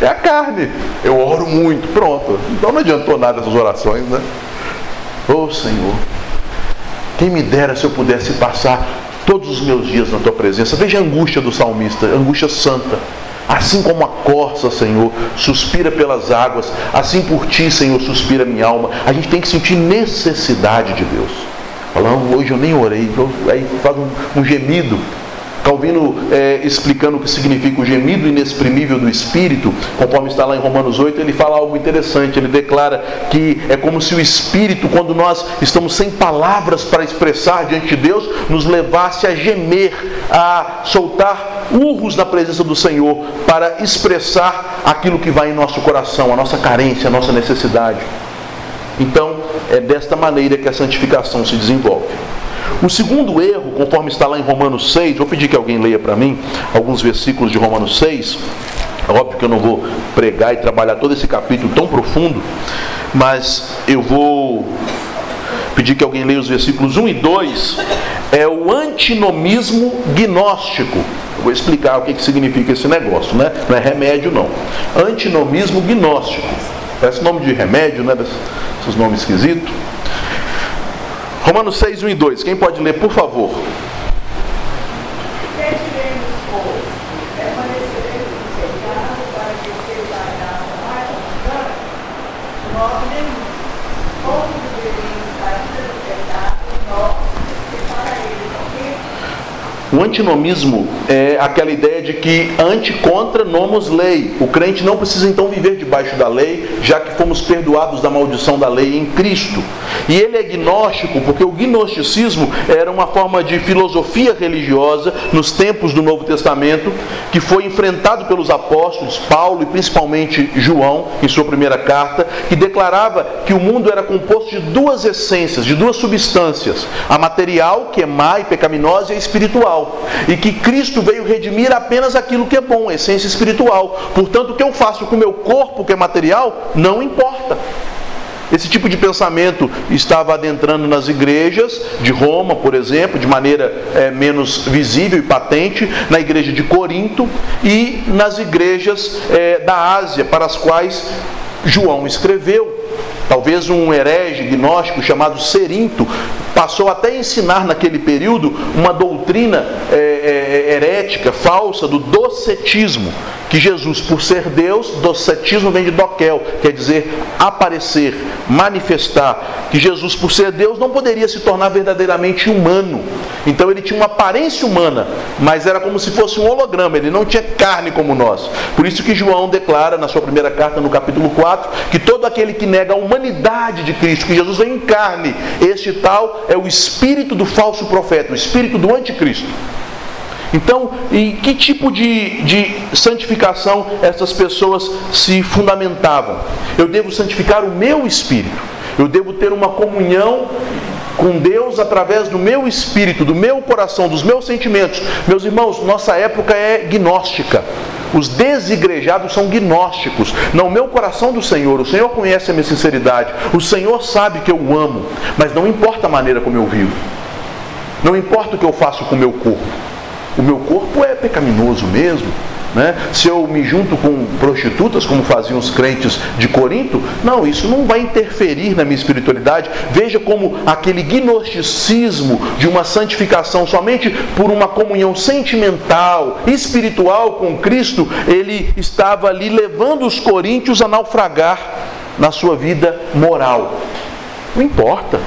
É a carne. Eu oro muito, pronto. Então não adiantou nada essas orações, né? Oh Senhor, quem me dera se eu pudesse passar todos os meus dias na tua presença. Veja a angústia do salmista, angústia santa. Assim como a corça, Senhor, suspira pelas águas, assim por ti, Senhor, suspira minha alma. A gente tem que sentir necessidade de Deus. Falando, hoje eu nem orei, aí faz um, um gemido Calvino é, explicando o que significa o gemido inexprimível do Espírito, conforme está lá em Romanos 8, ele fala algo interessante. Ele declara que é como se o Espírito, quando nós estamos sem palavras para expressar diante de Deus, nos levasse a gemer, a soltar urros na presença do Senhor, para expressar aquilo que vai em nosso coração, a nossa carência, a nossa necessidade. Então, é desta maneira que a santificação se desenvolve. O segundo erro, conforme está lá em Romanos 6, vou pedir que alguém leia para mim alguns versículos de Romanos 6. É óbvio que eu não vou pregar e trabalhar todo esse capítulo tão profundo, mas eu vou pedir que alguém leia os versículos 1 e 2. É o antinomismo gnóstico. Eu vou explicar o que, que significa esse negócio, né? Não é remédio, não. Antinomismo gnóstico. Parece nome de remédio, né? Esses nomes esquisitos. Romanos 6, 1 e 2. Quem pode ler, por favor? O antinomismo é aquela ideia de que anti contra nomos lei. O crente não precisa então viver debaixo da lei, já que fomos perdoados da maldição da lei em Cristo. E ele é gnóstico, porque o gnosticismo era uma forma de filosofia religiosa nos tempos do Novo Testamento, que foi enfrentado pelos apóstolos, Paulo e principalmente João, em sua primeira carta, que declarava que o mundo era composto de duas essências, de duas substâncias: a material, que é má e pecaminosa, e a espiritual e que Cristo veio redimir apenas aquilo que é bom, essência espiritual. Portanto, o que eu faço com o meu corpo, que é material, não importa. Esse tipo de pensamento estava adentrando nas igrejas de Roma, por exemplo, de maneira é, menos visível e patente, na igreja de Corinto e nas igrejas é, da Ásia, para as quais João escreveu. Talvez um herege gnóstico chamado Serinto passou até a ensinar naquele período uma doutrina é, é, herética, falsa, do docetismo, que Jesus, por ser Deus, docetismo vem de doquel, quer dizer aparecer, manifestar, que Jesus, por ser Deus, não poderia se tornar verdadeiramente humano. Então ele tinha uma aparência humana, mas era como se fosse um holograma, ele não tinha carne como nós. Por isso que João declara na sua primeira carta, no capítulo 4, que todo aquele que nega a humanidade de Cristo, que Jesus vem em carne, este tal é o espírito do falso profeta, o espírito do anticristo. Então, em que tipo de, de santificação essas pessoas se fundamentavam? Eu devo santificar o meu espírito, eu devo ter uma comunhão com Deus através do meu espírito, do meu coração, dos meus sentimentos. Meus irmãos, nossa época é gnóstica. Os desigrejados são gnósticos. Não, meu coração do Senhor, o Senhor conhece a minha sinceridade, o Senhor sabe que eu o amo, mas não importa a maneira como eu vivo, não importa o que eu faço com o meu corpo. O meu corpo é pecaminoso mesmo. Né? Se eu me junto com prostitutas, como faziam os crentes de Corinto, não, isso não vai interferir na minha espiritualidade. Veja como aquele gnosticismo de uma santificação somente por uma comunhão sentimental, espiritual com Cristo, ele estava ali levando os coríntios a naufragar na sua vida moral. Não importa.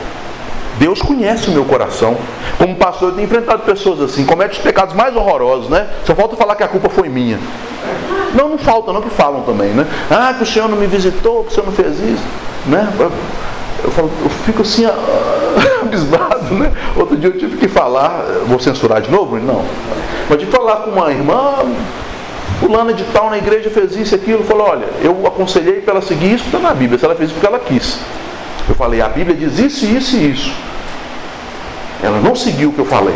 Deus conhece o meu coração. Como pastor, eu tenho enfrentado pessoas assim, cometem os pecados mais horrorosos, né? Só falta falar que a culpa foi minha. Não, não falta, não que falam também, né? Ah, que o Senhor não me visitou, que o Senhor não fez isso, né? Eu, falo, eu fico assim, abismado, né? Outro dia eu tive que falar, vou censurar de novo? Não. Mas de falar com uma irmã, fulana de tal na igreja fez isso e aquilo, falou, olha, eu aconselhei para ela seguir isso, está na Bíblia, se ela fez isso porque ela quis. Eu falei, a Bíblia diz isso, isso e isso. Ela não seguiu o que eu falei.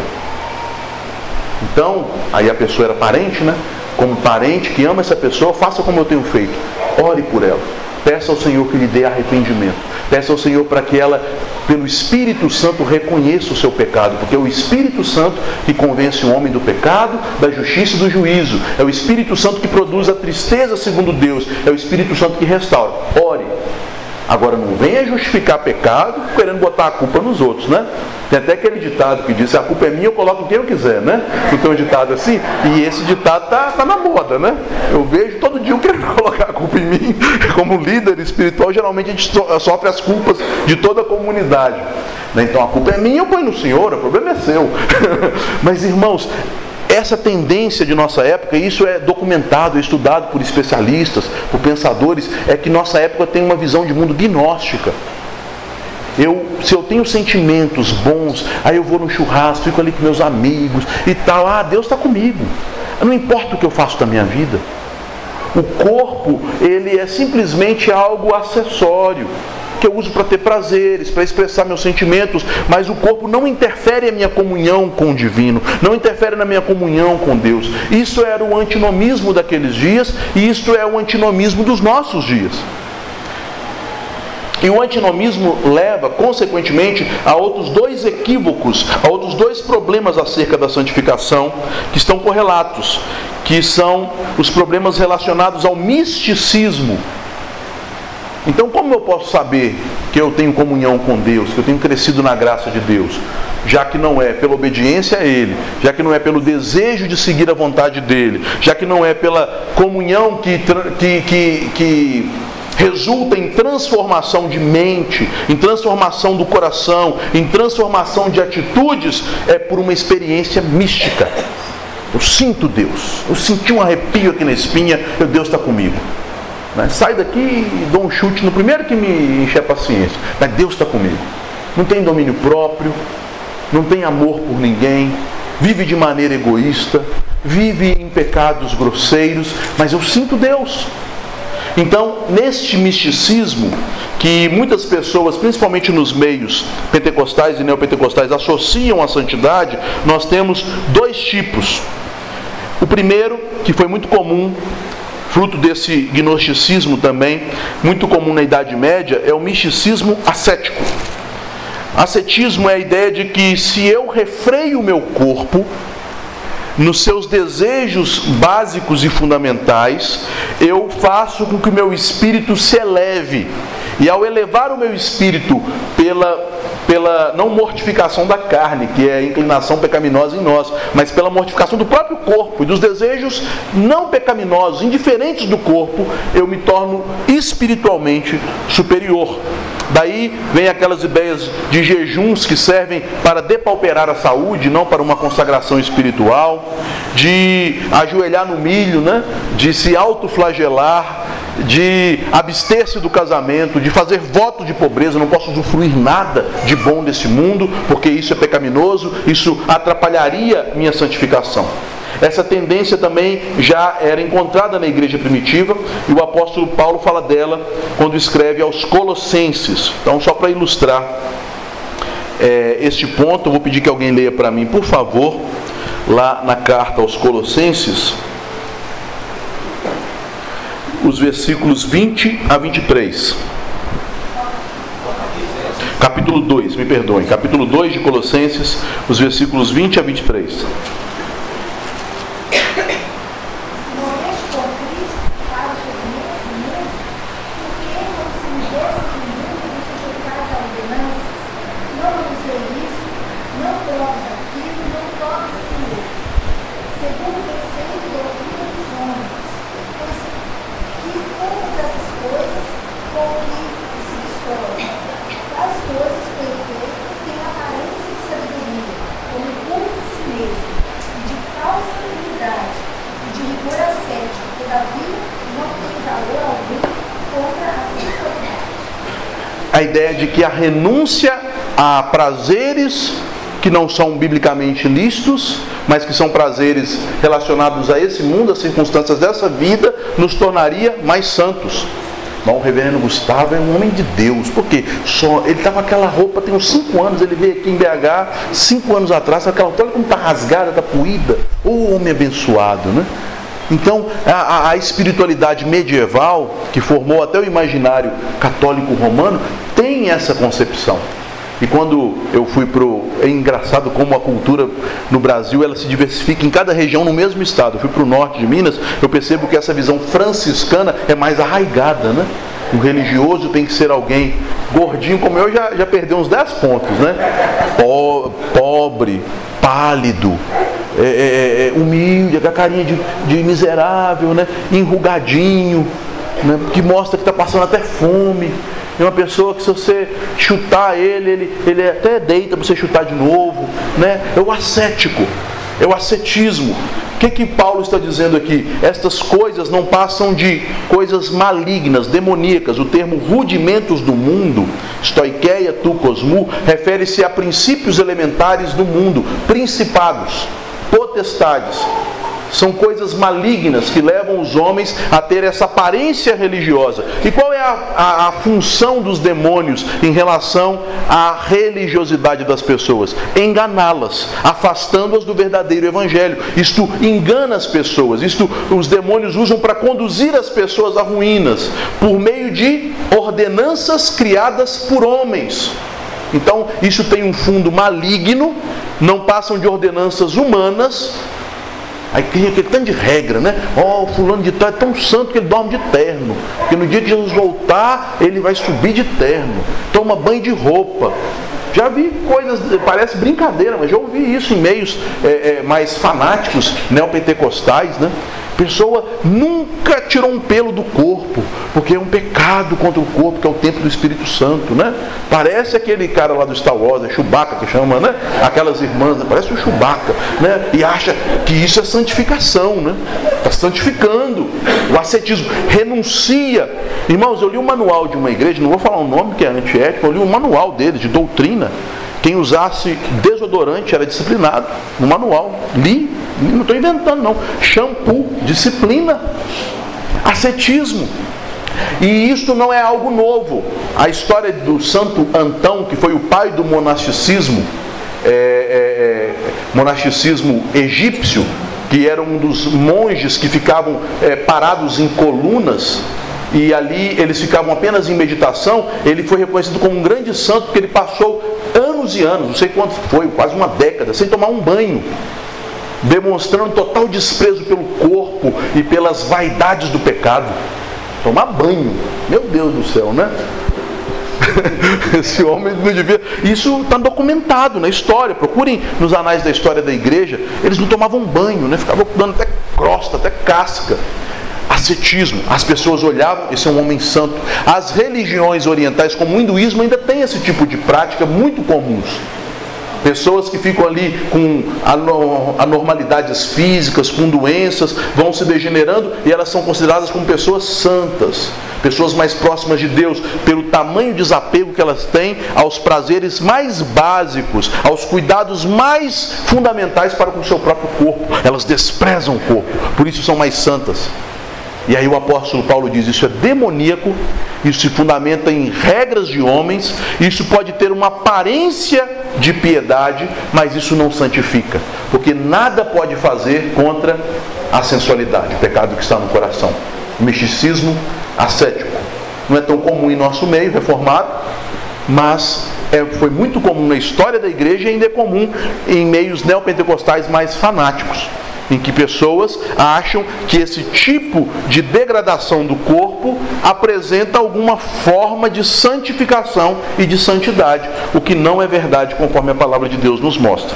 Então, aí a pessoa era parente, né? Como parente que ama essa pessoa, faça como eu tenho feito. Ore por ela. Peça ao Senhor que lhe dê arrependimento. Peça ao Senhor para que ela, pelo Espírito Santo, reconheça o seu pecado, porque é o Espírito Santo que convence o homem do pecado, da justiça e do juízo. É o Espírito Santo que produz a tristeza segundo Deus. É o Espírito Santo que restaura. Ore. Agora não venha justificar pecado querendo botar a culpa nos outros, né? Tem até aquele ditado que diz, a culpa é minha, eu coloco quem eu quiser, né? Não tem um ditado assim? E esse ditado tá, tá na moda, né? Eu vejo todo dia eu querendo colocar a culpa em mim. Como líder espiritual, geralmente a gente sofre as culpas de toda a comunidade. Né? Então a culpa é minha, eu ponho no Senhor, o problema é seu. Mas irmãos, essa tendência de nossa época, e isso é documentado, é estudado por especialistas, por pensadores, é que nossa época tem uma visão de mundo gnóstica. Eu, se eu tenho sentimentos bons, aí eu vou no churrasco, fico ali com meus amigos e tal. Ah, Deus está comigo. Não importa o que eu faço da minha vida. O corpo, ele é simplesmente algo acessório que eu uso para ter prazeres, para expressar meus sentimentos, mas o corpo não interfere na minha comunhão com o divino, não interfere na minha comunhão com Deus. Isso era o antinomismo daqueles dias e isto é o antinomismo dos nossos dias. E o antinomismo leva, consequentemente, a outros dois equívocos, a outros dois problemas acerca da santificação que estão correlatos, que são os problemas relacionados ao misticismo então, como eu posso saber que eu tenho comunhão com Deus, que eu tenho crescido na graça de Deus? Já que não é pela obediência a Ele, já que não é pelo desejo de seguir a vontade dEle, já que não é pela comunhão que, que, que, que resulta em transformação de mente, em transformação do coração, em transformação de atitudes, é por uma experiência mística. Eu sinto Deus, eu senti um arrepio aqui na espinha, meu Deus está comigo. Né? Sai daqui e dou um chute no primeiro que me encher a paciência. Mas Deus está comigo. Não tem domínio próprio, não tem amor por ninguém, vive de maneira egoísta, vive em pecados grosseiros, mas eu sinto Deus. Então, neste misticismo que muitas pessoas, principalmente nos meios pentecostais e neopentecostais, associam à santidade, nós temos dois tipos. O primeiro, que foi muito comum fruto desse gnosticismo também, muito comum na Idade Média, é o misticismo ascético. Ascetismo é a ideia de que se eu refreio o meu corpo nos seus desejos básicos e fundamentais, eu faço com que o meu espírito se eleve. E ao elevar o meu espírito pela pela não mortificação da carne, que é a inclinação pecaminosa em nós, mas pela mortificação do próprio corpo e dos desejos não pecaminosos, indiferentes do corpo, eu me torno espiritualmente superior. Daí vem aquelas ideias de jejuns que servem para depauperar a saúde, não para uma consagração espiritual, de ajoelhar no milho, né? de se autoflagelar, de abster-se do casamento, de fazer voto de pobreza, não posso usufruir nada de bom desse mundo, porque isso é pecaminoso, isso atrapalharia minha santificação. Essa tendência também já era encontrada na igreja primitiva e o apóstolo Paulo fala dela quando escreve aos Colossenses. Então, só para ilustrar é, este ponto, eu vou pedir que alguém leia para mim, por favor, lá na carta aos Colossenses, os versículos 20 a 23. Capítulo 2, me perdoem, capítulo 2 de Colossenses, os versículos 20 a 23. Ideia de que a renúncia a prazeres que não são biblicamente lícitos, mas que são prazeres relacionados a esse mundo, às circunstâncias dessa vida, nos tornaria mais santos. Bom, o reverendo Gustavo é um homem de Deus, porque só ele estava com aquela roupa tem uns 5 anos, ele veio aqui em BH 5 anos atrás, aquela olha como está rasgada, está puída. O homem abençoado, né? Então, a, a, espiritualidade medieval, que formou até o imaginário católico romano, tem essa concepção. E quando eu fui para o. É engraçado como a cultura no Brasil ela se diversifica em cada região no mesmo estado. Eu fui para o norte de Minas, eu percebo que essa visão franciscana é mais arraigada, né? O religioso tem que ser alguém gordinho como eu, já, já perdeu uns 10 pontos, né? Pobre, pálido, é, é, é, humilde, com a carinha de, de miserável, né? enrugadinho, né? que mostra que está passando até fome. É uma pessoa que se você chutar ele, ele, ele até deita para você chutar de novo. Né? É o ascético, é o ascetismo. O que, que Paulo está dizendo aqui? Estas coisas não passam de coisas malignas, demoníacas. O termo rudimentos do mundo, stoikeia tu cosmu, refere-se a princípios elementares do mundo, principados, potestades. São coisas malignas que levam os homens a ter essa aparência religiosa. E qual é a, a, a função dos demônios em relação à religiosidade das pessoas? Enganá-las, afastando-as do verdadeiro evangelho. Isto engana as pessoas. Isto os demônios usam para conduzir as pessoas a ruínas por meio de ordenanças criadas por homens. Então, isso tem um fundo maligno, não passam de ordenanças humanas Aí cria aquele tanto de regra, né? Ó, oh, o fulano de tal é tão santo que ele dorme de terno. Porque no dia que Jesus voltar, ele vai subir de terno. Toma banho de roupa. Já vi coisas, parece brincadeira, mas já ouvi isso em meios é, é, mais fanáticos, neopentecostais, né? Pessoa nunca tirou um pelo do corpo, porque é um pecado contra o corpo, que é o templo do Espírito Santo, né? Parece aquele cara lá do Star Wars, é Chewbacca que chama, né? Aquelas irmãs, parece o Chewbacca, né? E acha que isso é santificação, né? Está santificando. O ascetismo renuncia. Irmãos, eu li um manual de uma igreja, não vou falar o nome que é antiético, eu li um manual deles de doutrina. Quem usasse desodorante era disciplinado, no manual. Li não estou inventando, não. Shampoo, disciplina, ascetismo. E isto não é algo novo. A história do Santo Antão, que foi o pai do monasticismo, é, é, é, monasticismo egípcio, que era um dos monges que ficavam é, parados em colunas e ali eles ficavam apenas em meditação, ele foi reconhecido como um grande santo porque ele passou anos e anos, não sei quanto foi, quase uma década, sem tomar um banho demonstrando total desprezo pelo corpo e pelas vaidades do pecado. Tomar banho, meu Deus do céu, né? Esse homem não devia. Isso está documentado na história. Procurem nos anais da história da igreja. Eles não tomavam banho, né? ficavam dando até crosta, até casca. Ascetismo. As pessoas olhavam, esse é um homem santo. As religiões orientais, como o hinduísmo, ainda tem esse tipo de prática muito comuns. Pessoas que ficam ali com anormalidades físicas, com doenças, vão se degenerando e elas são consideradas como pessoas santas, pessoas mais próximas de Deus, pelo tamanho desapego que elas têm aos prazeres mais básicos, aos cuidados mais fundamentais para com o seu próprio corpo. Elas desprezam o corpo, por isso são mais santas. E aí o apóstolo Paulo diz: isso é demoníaco, isso se fundamenta em regras de homens, isso pode ter uma aparência de piedade, mas isso não santifica, porque nada pode fazer contra a sensualidade, o pecado que está no coração. O misticismo ascético. Não é tão comum em nosso meio, reformado, mas é, foi muito comum na história da igreja e ainda é comum em meios neopentecostais mais fanáticos em que pessoas acham que esse tipo de degradação do corpo apresenta alguma forma de santificação e de santidade, o que não é verdade conforme a palavra de Deus nos mostra.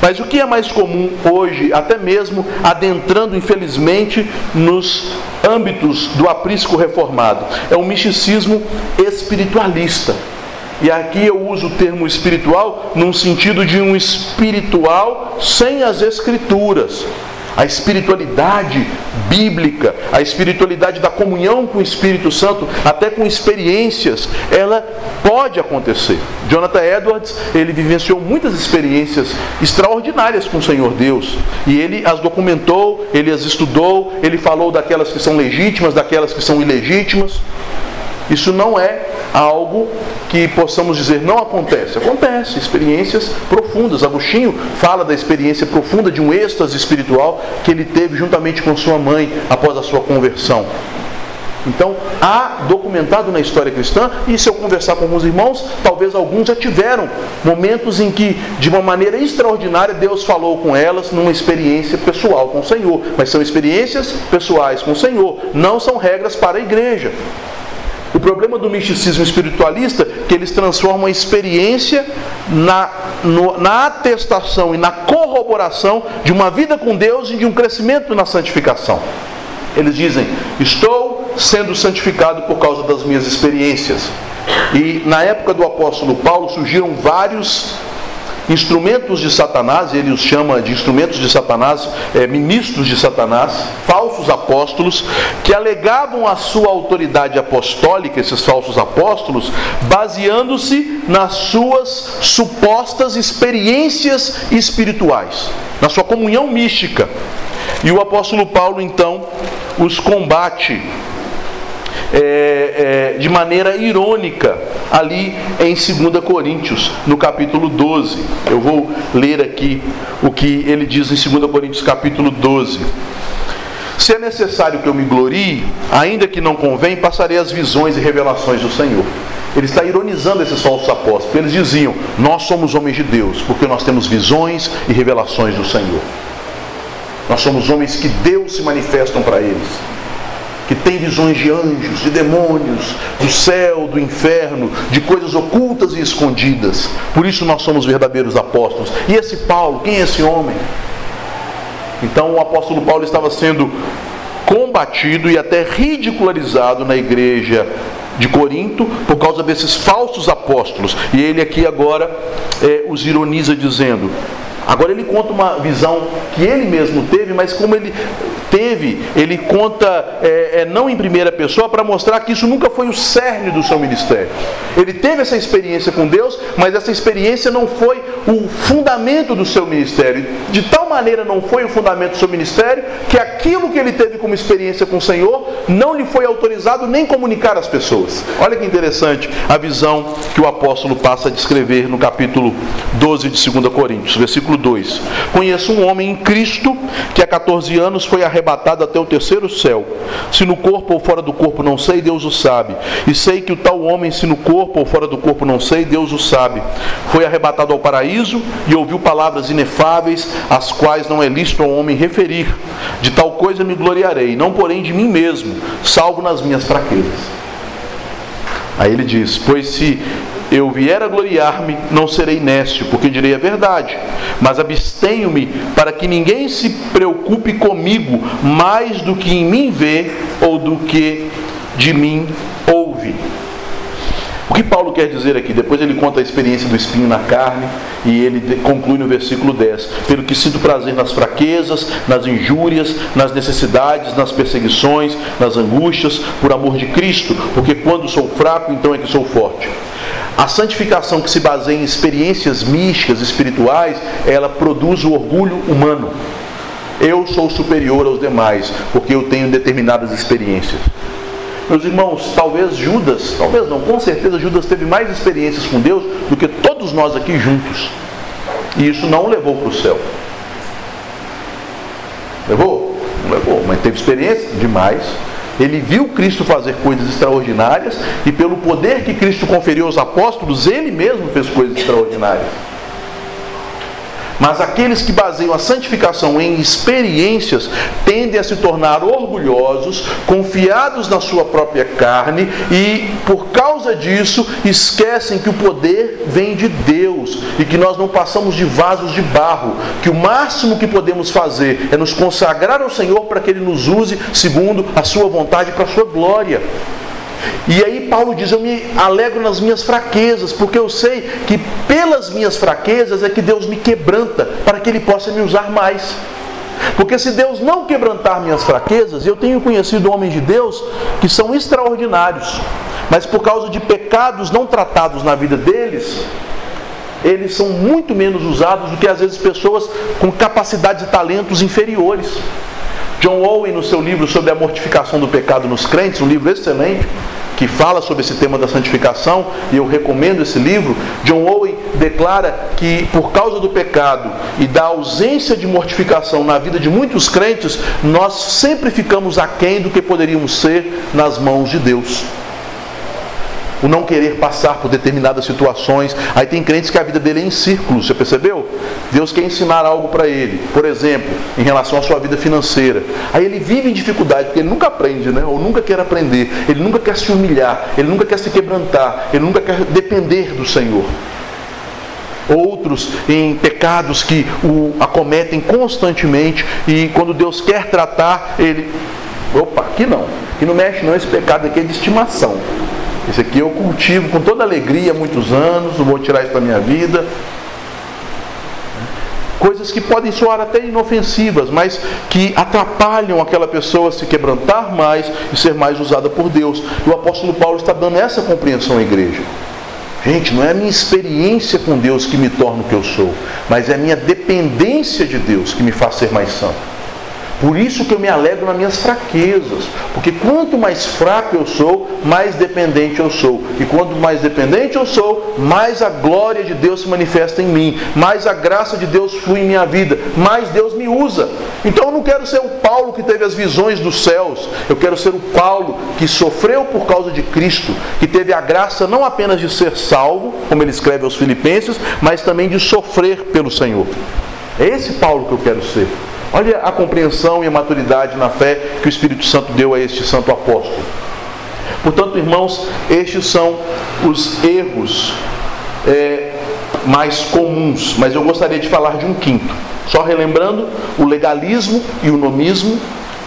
Mas o que é mais comum hoje, até mesmo adentrando infelizmente nos âmbitos do aprisco reformado, é o misticismo espiritualista. E aqui eu uso o termo espiritual num sentido de um espiritual sem as escrituras. A espiritualidade bíblica, a espiritualidade da comunhão com o Espírito Santo, até com experiências, ela pode acontecer. Jonathan Edwards, ele vivenciou muitas experiências extraordinárias com o Senhor Deus, e ele as documentou, ele as estudou, ele falou daquelas que são legítimas, daquelas que são ilegítimas. Isso não é algo que possamos dizer não acontece. Acontece, experiências profundas. Agostinho fala da experiência profunda de um êxtase espiritual que ele teve juntamente com sua mãe após a sua conversão. Então, há documentado na história cristã, e se eu conversar com alguns irmãos, talvez alguns já tiveram momentos em que, de uma maneira extraordinária, Deus falou com elas numa experiência pessoal com o Senhor. Mas são experiências pessoais com o Senhor, não são regras para a igreja. O problema do misticismo espiritualista é que eles transformam a experiência na, no, na atestação e na corroboração de uma vida com Deus e de um crescimento na santificação. Eles dizem: Estou sendo santificado por causa das minhas experiências. E na época do apóstolo Paulo surgiram vários instrumentos de Satanás, ele os chama de instrumentos de Satanás, é, ministros de Satanás, falsos apóstolos, que alegavam a sua autoridade apostólica, esses falsos apóstolos, baseando-se nas suas supostas experiências espirituais, na sua comunhão mística. E o apóstolo Paulo então os combate é, é, de maneira irônica ali em 2 Coríntios, no capítulo 12. Eu vou ler aqui o que ele diz em 2 Coríntios, capítulo 12. Se é necessário que eu me glorie, ainda que não convém, passarei as visões e revelações do Senhor. Ele está ironizando esses falsos apóstolos. Eles diziam: Nós somos homens de Deus, porque nós temos visões e revelações do Senhor. Nós somos homens que Deus se manifestam para eles que tem visões de anjos, de demônios, do céu, do inferno, de coisas ocultas e escondidas. Por isso nós somos verdadeiros apóstolos. E esse Paulo, quem é esse homem? Então o apóstolo Paulo estava sendo combatido e até ridicularizado na igreja de Corinto por causa desses falsos apóstolos. E ele aqui agora é, os ironiza dizendo: Agora ele conta uma visão que ele mesmo teve, mas como ele teve, ele conta é, é, não em primeira pessoa para mostrar que isso nunca foi o cerne do seu ministério. Ele teve essa experiência com Deus, mas essa experiência não foi o fundamento do seu ministério. De tal maneira não foi o fundamento do seu ministério que aquilo que ele teve como experiência com o Senhor não lhe foi autorizado nem comunicar às pessoas. Olha que interessante a visão que o apóstolo passa a descrever no capítulo 12 de 2 Coríntios, versículo 2. Conheço um homem em Cristo que há 14 anos foi arrebatado até o terceiro céu. Se no corpo ou fora do corpo não sei, Deus o sabe. E sei que o tal homem, se no corpo ou fora do corpo não sei, Deus o sabe. Foi arrebatado ao paraíso e ouviu palavras inefáveis, as quais não é lícito ao homem referir. De tal coisa me gloriarei, não porém de mim mesmo, salvo nas minhas fraquezas. Aí ele diz: Pois se eu vier a gloriar-me, não serei nécio, porque direi a verdade. Mas abstenho-me para que ninguém se preocupe comigo mais do que em mim vê ou do que de mim ouve. O que Paulo quer dizer aqui? Depois ele conta a experiência do espinho na carne e ele conclui no versículo 10: Pelo que sinto prazer nas fraquezas, nas injúrias, nas necessidades, nas perseguições, nas angústias, por amor de Cristo, porque quando sou fraco, então é que sou forte. A santificação que se baseia em experiências místicas, espirituais, ela produz o orgulho humano. Eu sou superior aos demais, porque eu tenho determinadas experiências. Meus irmãos, talvez Judas, talvez não, com certeza Judas teve mais experiências com Deus do que todos nós aqui juntos. E isso não o levou para o céu. Levou? Não levou, mas teve experiência demais. Ele viu Cristo fazer coisas extraordinárias e, pelo poder que Cristo conferiu aos apóstolos, ele mesmo fez coisas extraordinárias. Mas aqueles que baseiam a santificação em experiências tendem a se tornar orgulhosos, confiados na sua própria carne e, por causa disso, esquecem que o poder vem de Deus e que nós não passamos de vasos de barro, que o máximo que podemos fazer é nos consagrar ao Senhor para que Ele nos use segundo a Sua vontade para a Sua glória. E aí Paulo diz: Eu me alegro nas minhas fraquezas, porque eu sei que pelas minhas fraquezas é que Deus me quebranta, para que Ele possa me usar mais. Porque se Deus não quebrantar minhas fraquezas, eu tenho conhecido homens de Deus que são extraordinários, mas por causa de pecados não tratados na vida deles, eles são muito menos usados do que às vezes pessoas com capacidades e talentos inferiores. John Owen, no seu livro sobre a mortificação do pecado nos crentes, um livro excelente, que fala sobre esse tema da santificação, e eu recomendo esse livro. John Owen declara que, por causa do pecado e da ausência de mortificação na vida de muitos crentes, nós sempre ficamos aquém do que poderíamos ser nas mãos de Deus. O não querer passar por determinadas situações. Aí tem crentes que a vida dele é em círculos, você percebeu? Deus quer ensinar algo para ele, por exemplo, em relação à sua vida financeira. Aí ele vive em dificuldade, porque ele nunca aprende, né? ou nunca quer aprender, ele nunca quer se humilhar, ele nunca quer se quebrantar, ele nunca quer depender do Senhor outros em pecados que o acometem constantemente e quando Deus quer tratar, ele. Opa, aqui não, aqui não mexe não, esse pecado aqui é de estimação. Esse aqui eu cultivo com toda alegria há muitos anos, não vou tirar isso da minha vida. Coisas que podem soar até inofensivas, mas que atrapalham aquela pessoa a se quebrantar mais e ser mais usada por Deus. E o apóstolo Paulo está dando essa compreensão à igreja. Gente, não é a minha experiência com Deus que me torna o que eu sou, mas é a minha dependência de Deus que me faz ser mais santo. Por isso que eu me alegro nas minhas fraquezas, porque quanto mais fraco eu sou, mais dependente eu sou. E quanto mais dependente eu sou, mais a glória de Deus se manifesta em mim, mais a graça de Deus flui em minha vida, mais Deus me usa. Então eu não quero ser o Paulo que teve as visões dos céus, eu quero ser o Paulo que sofreu por causa de Cristo, que teve a graça não apenas de ser salvo, como ele escreve aos Filipenses, mas também de sofrer pelo Senhor. É esse Paulo que eu quero ser. Olha a compreensão e a maturidade na fé que o Espírito Santo deu a este santo apóstolo. Portanto, irmãos, estes são os erros é, mais comuns, mas eu gostaria de falar de um quinto. Só relembrando o legalismo e o nomismo,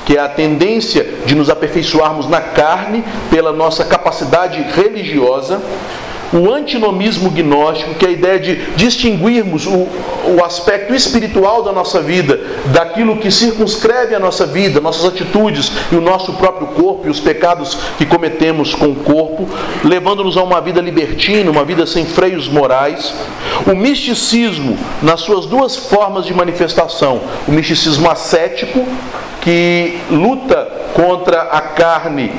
que é a tendência de nos aperfeiçoarmos na carne pela nossa capacidade religiosa o antinomismo gnóstico, que é a ideia de distinguirmos o, o aspecto espiritual da nossa vida daquilo que circunscreve a nossa vida, nossas atitudes e o nosso próprio corpo e os pecados que cometemos com o corpo, levando-nos a uma vida libertina, uma vida sem freios morais. O misticismo, nas suas duas formas de manifestação, o misticismo ascético, que luta contra a carne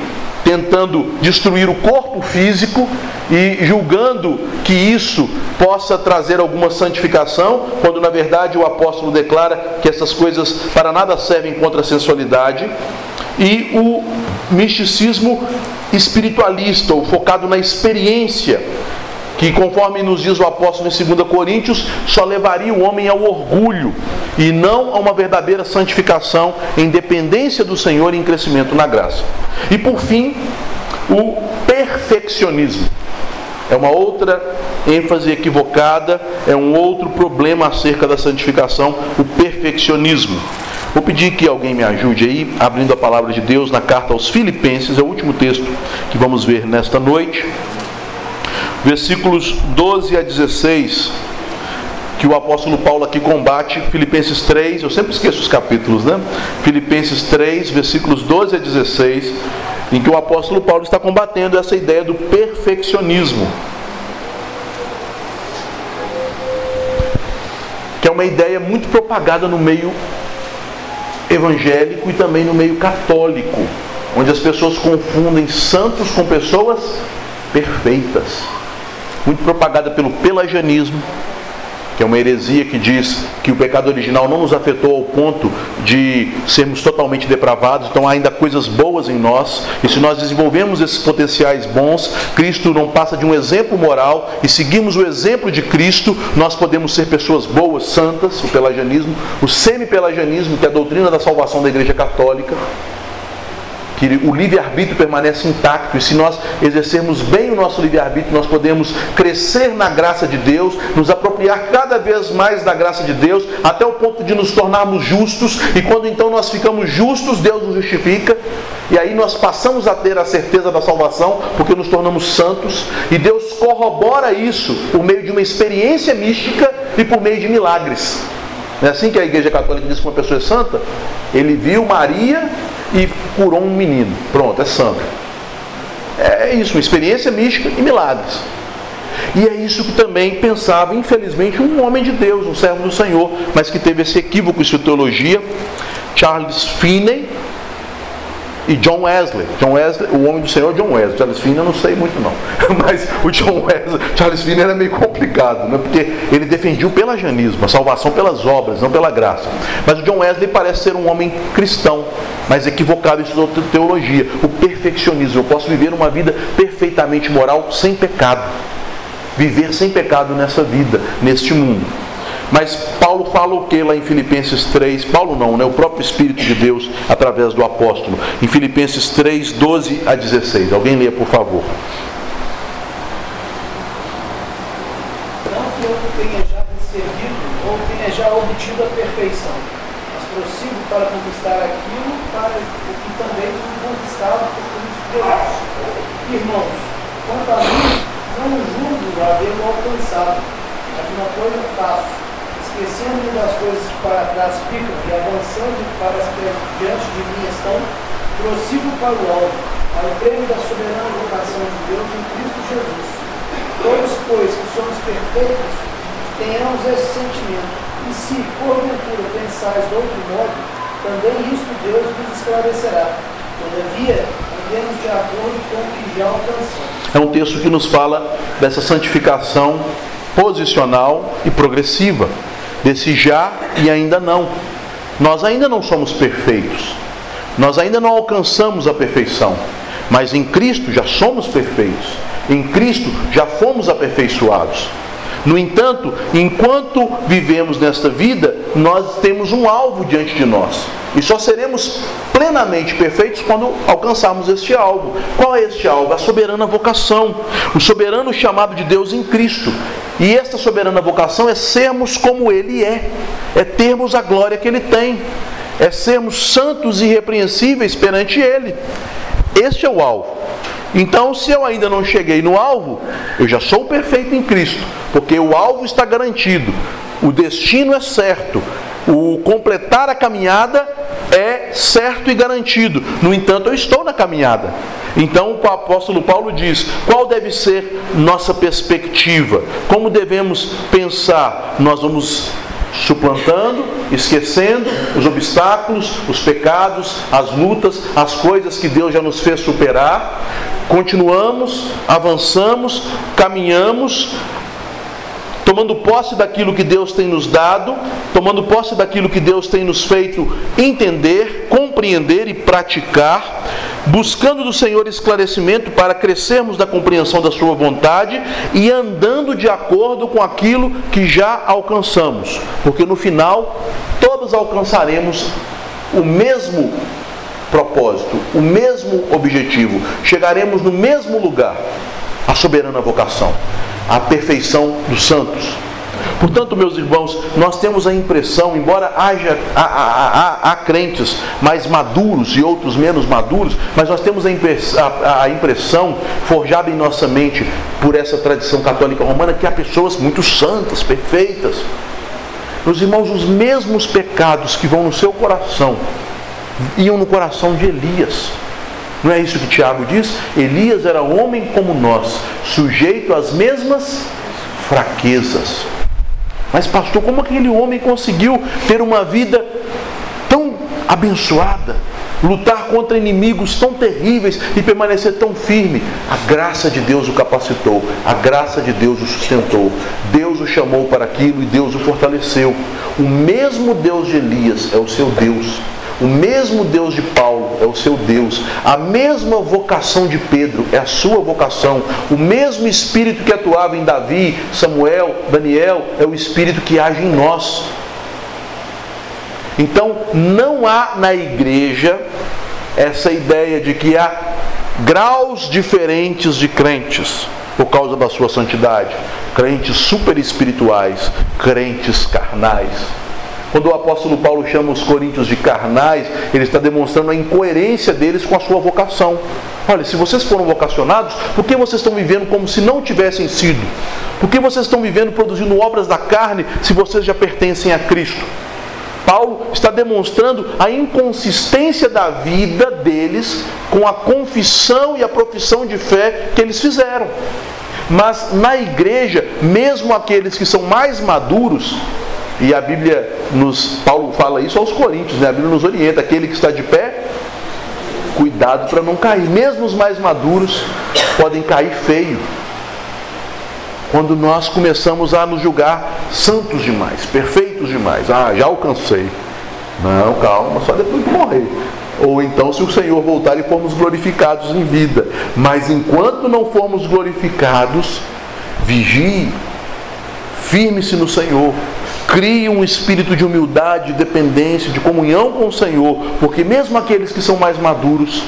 tentando destruir o corpo físico e julgando que isso possa trazer alguma santificação, quando na verdade o apóstolo declara que essas coisas para nada servem contra a sensualidade, e o misticismo espiritualista, ou focado na experiência, que conforme nos diz o apóstolo em 2 Coríntios, só levaria o homem ao orgulho e não a uma verdadeira santificação em dependência do Senhor e em crescimento na graça. E por fim, o perfeccionismo. É uma outra ênfase equivocada, é um outro problema acerca da santificação, o perfeccionismo. Vou pedir que alguém me ajude aí, abrindo a palavra de Deus na carta aos Filipenses, é o último texto que vamos ver nesta noite versículos 12 a 16, que o apóstolo Paulo aqui combate, Filipenses 3, eu sempre esqueço os capítulos, né? Filipenses 3, versículos 12 a 16, em que o apóstolo Paulo está combatendo essa ideia do perfeccionismo. Que é uma ideia muito propagada no meio evangélico e também no meio católico, onde as pessoas confundem santos com pessoas perfeitas muito propagada pelo pelagianismo, que é uma heresia que diz que o pecado original não nos afetou ao ponto de sermos totalmente depravados, então há ainda coisas boas em nós, e se nós desenvolvemos esses potenciais bons, Cristo não passa de um exemplo moral, e seguimos o exemplo de Cristo, nós podemos ser pessoas boas, santas, o pelagianismo, o semi-pelagianismo, que é a doutrina da salvação da Igreja Católica, que o livre-arbítrio permanece intacto e se nós exercermos bem o nosso livre-arbítrio, nós podemos crescer na graça de Deus, nos apropriar cada vez mais da graça de Deus, até o ponto de nos tornarmos justos, e quando então nós ficamos justos, Deus nos justifica, e aí nós passamos a ter a certeza da salvação, porque nos tornamos santos, e Deus corrobora isso por meio de uma experiência mística e por meio de milagres. É assim que a Igreja Católica diz que uma pessoa é santa? Ele viu Maria e curou um menino. Pronto, é santo. É isso, uma experiência mística e milagres. E é isso que também pensava, infelizmente, um homem de Deus, um servo do Senhor, mas que teve esse equívoco em sua teologia, Charles Finney, e John Wesley. John Wesley, o homem do Senhor John Wesley. Charles Finney eu não sei muito não. Mas o John Wesley, Charles Finney era meio complicado, né? porque ele defendia o pelagianismo, a salvação pelas obras, não pela graça. Mas o John Wesley parece ser um homem cristão, mas equivocado em sua teologia. O perfeccionismo. Eu posso viver uma vida perfeitamente moral sem pecado. Viver sem pecado nessa vida, neste mundo. Mas Paulo fala o que lá em Filipenses 3? Paulo não, né? O próprio Espírito de Deus através do apóstolo. Em Filipenses 3, 12 a 16. Alguém leia, por favor. Não que eu tenha já recebido ou tenha já obtido a perfeição, mas prossigo para conquistar aquilo para o que também fui conquistado por Cristo Deus. Irmãos, quanto a mim, não julgo haver alcançado, mas uma coisa faço esquecendo-me das coisas que para trás ficam e avançando para as que diante de mim estão, prossigo para o alto, para o prêmio da soberana vocação de Deus em Cristo Jesus. Todos, pois, que somos perfeitos, tenhamos esse sentimento. E se, porventura, pensais de outro modo, também isto Deus vos esclarecerá. Todavia, andemos de acordo com o que já alcançamos. É um texto que nos fala dessa santificação posicional e progressiva desse já e ainda não. Nós ainda não somos perfeitos. Nós ainda não alcançamos a perfeição. Mas em Cristo já somos perfeitos. Em Cristo já fomos aperfeiçoados. No entanto, enquanto vivemos nesta vida, nós temos um alvo diante de nós. E só seremos plenamente perfeitos quando alcançarmos este alvo. Qual é este alvo? A soberana vocação, o soberano chamado de Deus em Cristo. E esta soberana vocação é sermos como Ele é, é termos a glória que Ele tem, é sermos santos e irrepreensíveis perante Ele. Este é o alvo. Então, se eu ainda não cheguei no alvo, eu já sou perfeito em Cristo, porque o alvo está garantido, o destino é certo, o completar a caminhada é certo e garantido. No entanto, eu estou na caminhada. Então, o apóstolo Paulo diz: qual deve ser nossa perspectiva? Como devemos pensar? Nós vamos suplantando, esquecendo os obstáculos, os pecados, as lutas, as coisas que Deus já nos fez superar. Continuamos, avançamos, caminhamos, tomando posse daquilo que Deus tem nos dado, tomando posse daquilo que Deus tem nos feito entender, compreender e praticar, buscando do Senhor esclarecimento para crescermos na compreensão da Sua vontade e andando de acordo com aquilo que já alcançamos, porque no final todos alcançaremos o mesmo propósito, o mesmo objetivo, chegaremos no mesmo lugar, a soberana vocação a perfeição dos santos. Portanto, meus irmãos, nós temos a impressão, embora haja há, há, há, crentes mais maduros e outros menos maduros, mas nós temos a impressão, a impressão forjada em nossa mente por essa tradição católica romana que há pessoas muito santas, perfeitas. Meus irmãos, os mesmos pecados que vão no seu coração iam no coração de Elias. Não é isso que Tiago diz? Elias era homem como nós, sujeito às mesmas fraquezas. Mas, pastor, como aquele homem conseguiu ter uma vida tão abençoada, lutar contra inimigos tão terríveis e permanecer tão firme? A graça de Deus o capacitou, a graça de Deus o sustentou. Deus o chamou para aquilo e Deus o fortaleceu. O mesmo Deus de Elias é o seu Deus. O mesmo Deus de Paulo é o seu Deus. A mesma vocação de Pedro é a sua vocação. O mesmo Espírito que atuava em Davi, Samuel, Daniel é o Espírito que age em nós. Então, não há na igreja essa ideia de que há graus diferentes de crentes por causa da sua santidade. Crentes super espirituais, crentes carnais. Quando o apóstolo Paulo chama os coríntios de carnais, ele está demonstrando a incoerência deles com a sua vocação. Olha, se vocês foram vocacionados, por que vocês estão vivendo como se não tivessem sido? Por que vocês estão vivendo produzindo obras da carne se vocês já pertencem a Cristo? Paulo está demonstrando a inconsistência da vida deles com a confissão e a profissão de fé que eles fizeram. Mas na igreja, mesmo aqueles que são mais maduros, e a Bíblia nos. Paulo fala isso aos Coríntios, né? A Bíblia nos orienta, aquele que está de pé, cuidado para não cair. Mesmo os mais maduros podem cair feio. Quando nós começamos a nos julgar santos demais, perfeitos demais. Ah, já alcancei. Não, calma, só depois de morrer. Ou então, se o Senhor voltar e formos glorificados em vida. Mas enquanto não formos glorificados, vigie, firme-se no Senhor, Crie um espírito de humildade, de dependência, de comunhão com o Senhor, porque mesmo aqueles que são mais maduros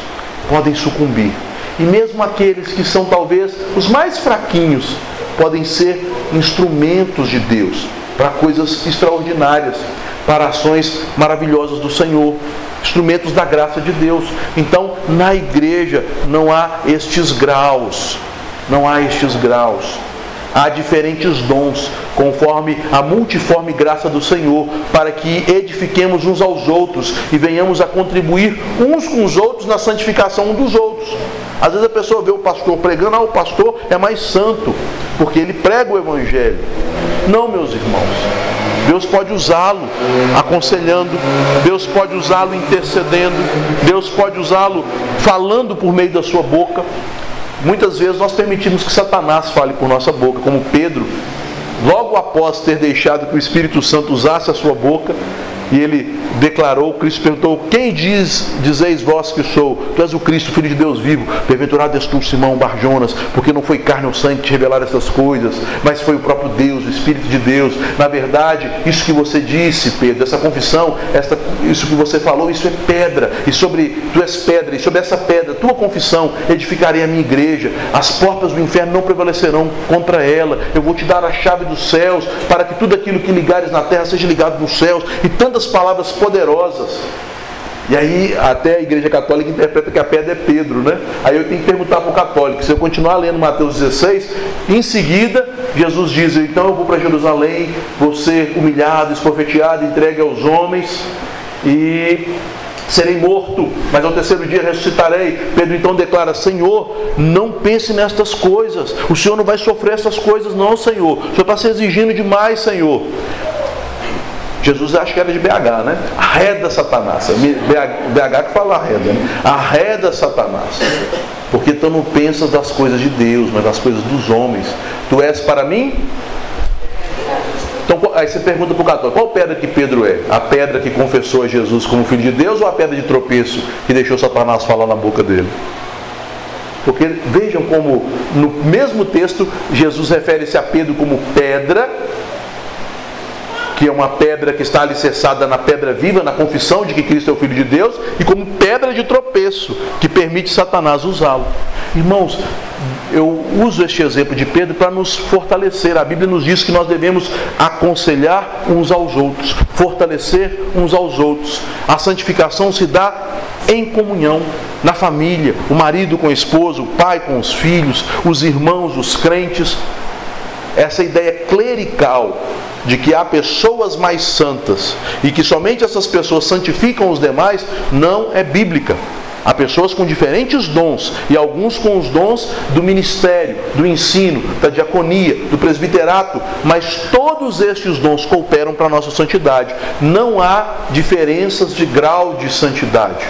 podem sucumbir. E mesmo aqueles que são talvez os mais fraquinhos podem ser instrumentos de Deus para coisas extraordinárias, para ações maravilhosas do Senhor, instrumentos da graça de Deus. Então, na igreja não há estes graus, não há estes graus. Há diferentes dons, conforme a multiforme graça do Senhor, para que edifiquemos uns aos outros e venhamos a contribuir uns com os outros na santificação um dos outros. Às vezes a pessoa vê o pastor pregando, ah, o pastor é mais santo, porque ele prega o Evangelho. Não, meus irmãos. Deus pode usá-lo aconselhando, Deus pode usá-lo intercedendo, Deus pode usá-lo falando por meio da sua boca. Muitas vezes nós permitimos que Satanás fale por nossa boca, como Pedro, logo após ter deixado que o Espírito Santo usasse a sua boca, e ele declarou, Cristo perguntou, quem diz, dizeis vós que sou? Tu és o Cristo, Filho de Deus vivo. Bem-aventurado és tu, Simão Barjonas, porque não foi carne ou sangue que te revelaram essas coisas, mas foi o próprio Deus, o Espírito de Deus. Na verdade, isso que você disse, Pedro, essa confissão, isso que você falou, isso é pedra. E sobre, tu és pedra, e sobre essa pedra, tua confissão, edificarei a minha igreja. As portas do inferno não prevalecerão contra ela. Eu vou te dar a chave dos céus, para que tudo aquilo que ligares na terra seja ligado nos céus. E tantas tantas palavras poderosas. E aí até a igreja católica interpreta que a pedra é Pedro, né? Aí eu tenho que perguntar para o católico, se eu continuar lendo Mateus 16, em seguida Jesus diz, então eu vou para Jerusalém, vou ser humilhado, esprofeteado, entregue aos homens e serei morto, mas ao terceiro dia ressuscitarei. Pedro então declara: Senhor, não pense nestas coisas. O Senhor não vai sofrer essas coisas, não, Senhor. O Senhor está se exigindo demais, Senhor. Jesus acho que era de BH, né? Arreda Satanás. BH que fala arreda, né? Arreda Satanás. Porque tu não pensas das coisas de Deus, mas das coisas dos homens. Tu és para mim? Então, aí você pergunta para o católico, qual pedra que Pedro é? A pedra que confessou a Jesus como filho de Deus ou a pedra de tropeço que deixou Satanás falar na boca dele? Porque vejam como no mesmo texto Jesus refere-se a Pedro como pedra que é uma pedra que está alicerçada na pedra viva, na confissão de que Cristo é o Filho de Deus, e como pedra de tropeço, que permite Satanás usá-lo. Irmãos, eu uso este exemplo de Pedro para nos fortalecer. A Bíblia nos diz que nós devemos aconselhar uns aos outros, fortalecer uns aos outros. A santificação se dá em comunhão, na família, o marido com a esposa, o pai com os filhos, os irmãos, os crentes. Essa ideia clerical de que há pessoas mais santas e que somente essas pessoas santificam os demais não é bíblica. Há pessoas com diferentes dons e alguns com os dons do ministério, do ensino, da diaconia, do presbiterato, mas todos estes dons cooperam para a nossa santidade. Não há diferenças de grau de santidade.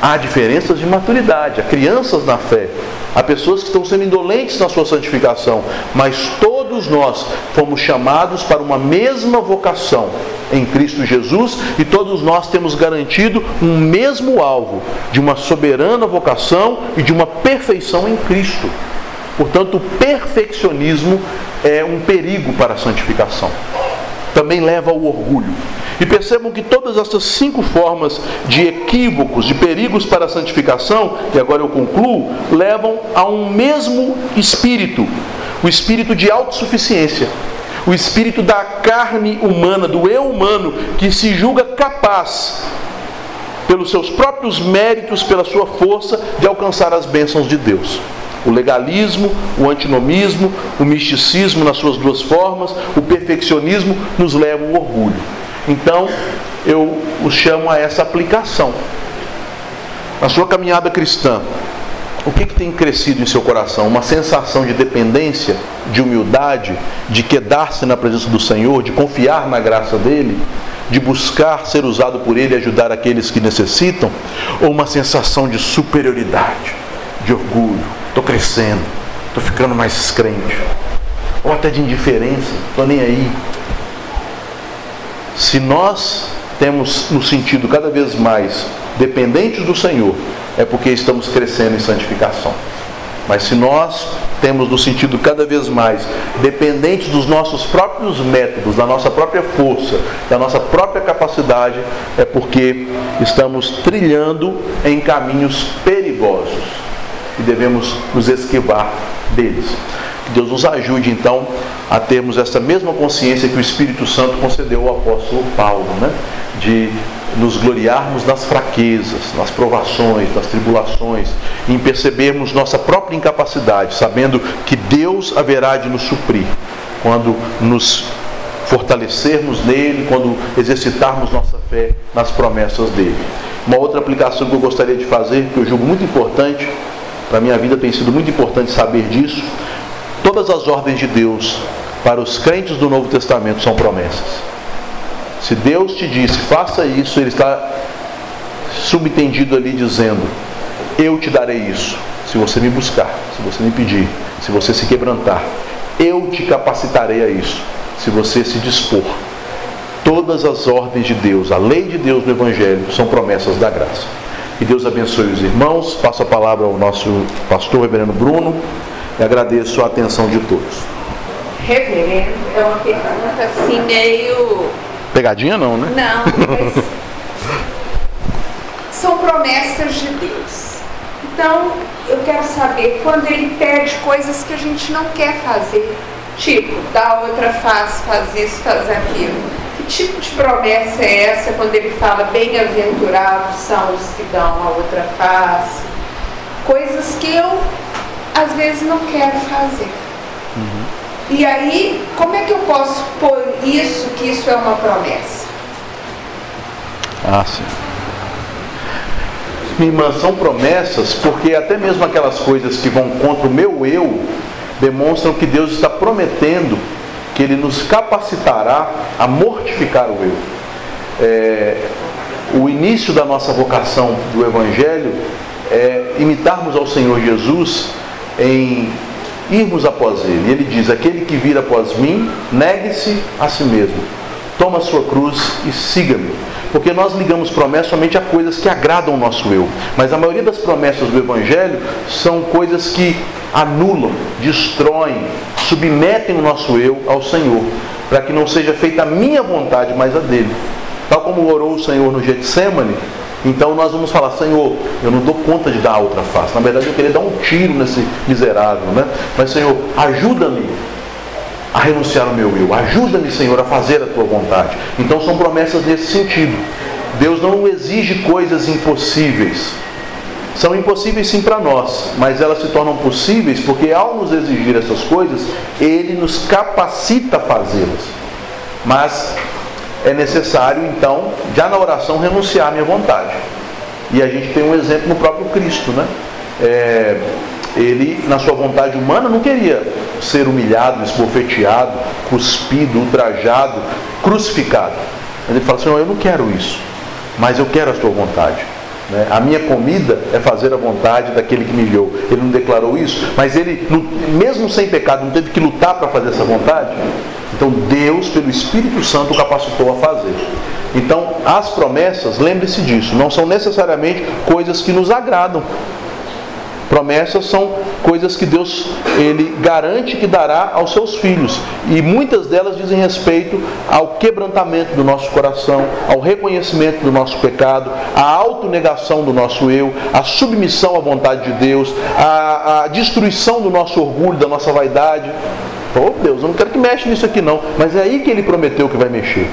Há diferenças de maturidade, há crianças na fé, há pessoas que estão sendo indolentes na sua santificação, mas todos nós fomos chamados para uma mesma vocação em Cristo Jesus e todos nós temos garantido um mesmo alvo de uma soberana vocação e de uma perfeição em Cristo. Portanto, o perfeccionismo é um perigo para a santificação. Também leva ao orgulho. E percebam que todas essas cinco formas de equívocos, de perigos para a santificação, e agora eu concluo, levam a um mesmo espírito, o espírito de autossuficiência, o espírito da carne humana, do eu humano, que se julga capaz, pelos seus próprios méritos, pela sua força, de alcançar as bênçãos de Deus. O legalismo, o antinomismo, o misticismo nas suas duas formas, o perfeccionismo nos levam ao orgulho. Então, eu os chamo a essa aplicação. Na sua caminhada cristã, o que, que tem crescido em seu coração? Uma sensação de dependência, de humildade, de quedar-se na presença do Senhor, de confiar na graça dele, de buscar ser usado por Ele e ajudar aqueles que necessitam, ou uma sensação de superioridade, de orgulho, estou crescendo, estou ficando mais crente, ou até de indiferença, estou nem aí. Se nós temos no sentido cada vez mais dependentes do Senhor, é porque estamos crescendo em santificação. Mas se nós temos no sentido cada vez mais dependentes dos nossos próprios métodos, da nossa própria força, da nossa própria capacidade, é porque estamos trilhando em caminhos perigosos e devemos nos esquivar deles. Deus nos ajude então a termos essa mesma consciência que o Espírito Santo concedeu ao apóstolo Paulo, né? de nos gloriarmos nas fraquezas, nas provações, nas tribulações, em percebermos nossa própria incapacidade, sabendo que Deus haverá de nos suprir quando nos fortalecermos nele, quando exercitarmos nossa fé nas promessas dele. Uma outra aplicação que eu gostaria de fazer, que eu julgo muito importante, para a minha vida tem sido muito importante saber disso, todas as ordens de Deus para os crentes do Novo Testamento são promessas. Se Deus te disse, faça isso, Ele está subentendido ali dizendo: Eu te darei isso, se você me buscar, se você me pedir, se você se quebrantar. Eu te capacitarei a isso, se você se dispor. Todas as ordens de Deus, a lei de Deus no Evangelho, são promessas da graça. Que Deus abençoe os irmãos. Passo a palavra ao nosso pastor, reverendo Bruno, e agradeço a atenção de todos. Reverendo, é uma pergunta assim meio Pegadinha não, né? Não, mas são promessas de Deus. Então, eu quero saber quando ele pede coisas que a gente não quer fazer, tipo, dá outra face, faz isso, faz aquilo. Que tipo de promessa é essa quando ele fala bem-aventurados são os que dão a outra face? Coisas que eu às vezes não quero fazer. Uhum. E aí, como é que eu posso pôr isso, que isso é uma promessa? Ah, sim. Minha irmã, são promessas porque até mesmo aquelas coisas que vão contra o meu eu demonstram que Deus está prometendo que Ele nos capacitará a mortificar o eu. É, o início da nossa vocação do Evangelho é imitarmos ao Senhor Jesus em irmos após ele. Ele diz: Aquele que vir após mim, negue-se a si mesmo, toma a sua cruz e siga-me. Porque nós ligamos promessas somente a coisas que agradam o nosso eu. Mas a maioria das promessas do Evangelho são coisas que anulam, destroem, submetem o nosso eu ao Senhor, para que não seja feita a minha vontade, mas a dele. Tal como orou o Senhor no Getsemane, então nós vamos falar, Senhor, eu não dou conta de dar a outra face. Na verdade, eu queria dar um tiro nesse miserável, né? Mas, Senhor, ajuda-me a renunciar ao meu eu. Ajuda-me, Senhor, a fazer a tua vontade. Então são promessas nesse sentido. Deus não exige coisas impossíveis. São impossíveis sim para nós, mas elas se tornam possíveis porque ao nos exigir essas coisas, Ele nos capacita a fazê-las. Mas é necessário, então, já na oração, renunciar à minha vontade. E a gente tem um exemplo no próprio Cristo, né? É, ele, na sua vontade humana, não queria ser humilhado, esbofeteado, cuspido, ultrajado, crucificado. Ele fala, Senhor, eu não quero isso, mas eu quero a sua vontade. Né? A minha comida é fazer a vontade daquele que me enviou. Ele não declarou isso, mas ele, mesmo sem pecado, não teve que lutar para fazer essa vontade? Então Deus, pelo Espírito Santo, o capacitou a fazer. Então, as promessas, lembre-se disso, não são necessariamente coisas que nos agradam. Promessas são coisas que Deus ele garante que dará aos seus filhos. E muitas delas dizem respeito ao quebrantamento do nosso coração, ao reconhecimento do nosso pecado, à autonegação do nosso eu, à submissão à vontade de Deus, à, à destruição do nosso orgulho, da nossa vaidade. Oh Deus, eu não quero que mexa nisso aqui não. Mas é aí que ele prometeu que vai mexer.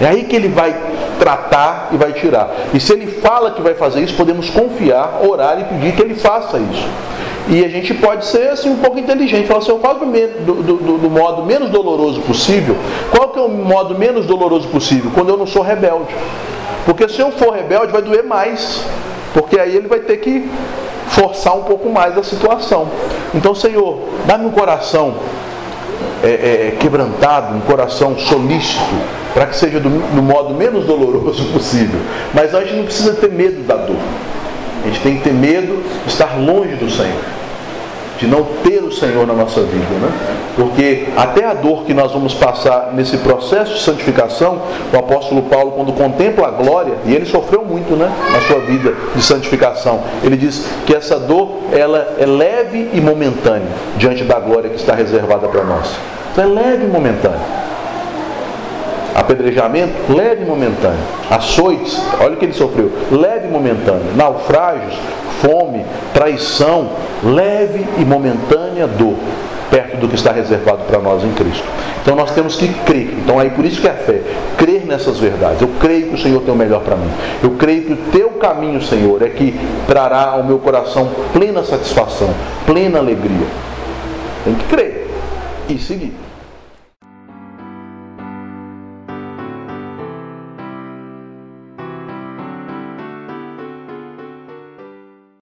É aí que ele vai tratar e vai tirar. E se ele fala que vai fazer isso, podemos confiar, orar e pedir que ele faça isso. E a gente pode ser assim um pouco inteligente, falar assim, eu faço do, do, do, modo menos doloroso possível. Qual que é o modo menos doloroso possível? Quando eu não sou rebelde. Porque se eu for rebelde, vai doer mais. Porque aí ele vai ter que forçar um pouco mais a situação. Então, Senhor, dá-me um coração é, é, quebrantado, um coração solícito, para que seja do, do modo menos doloroso possível. Mas a gente não precisa ter medo da dor. A gente tem que ter medo de estar longe do Senhor de não ter o Senhor na nossa vida, né? Porque até a dor que nós vamos passar nesse processo de santificação, o apóstolo Paulo, quando contempla a glória, e ele sofreu muito, né, na sua vida de santificação, ele diz que essa dor ela é leve e momentânea diante da glória que está reservada para nós. Então é leve e momentânea apedrejamento leve e momentâneo, açoites, olha o que ele sofreu, leve e momentâneo, naufrágios, fome, traição, leve e momentânea dor, perto do que está reservado para nós em Cristo. Então nós temos que crer. Então aí por isso que é fé, crer nessas verdades. Eu creio que o Senhor tem o melhor para mim. Eu creio que o teu caminho, Senhor, é que trará ao meu coração plena satisfação, plena alegria. Tem que crer e seguir.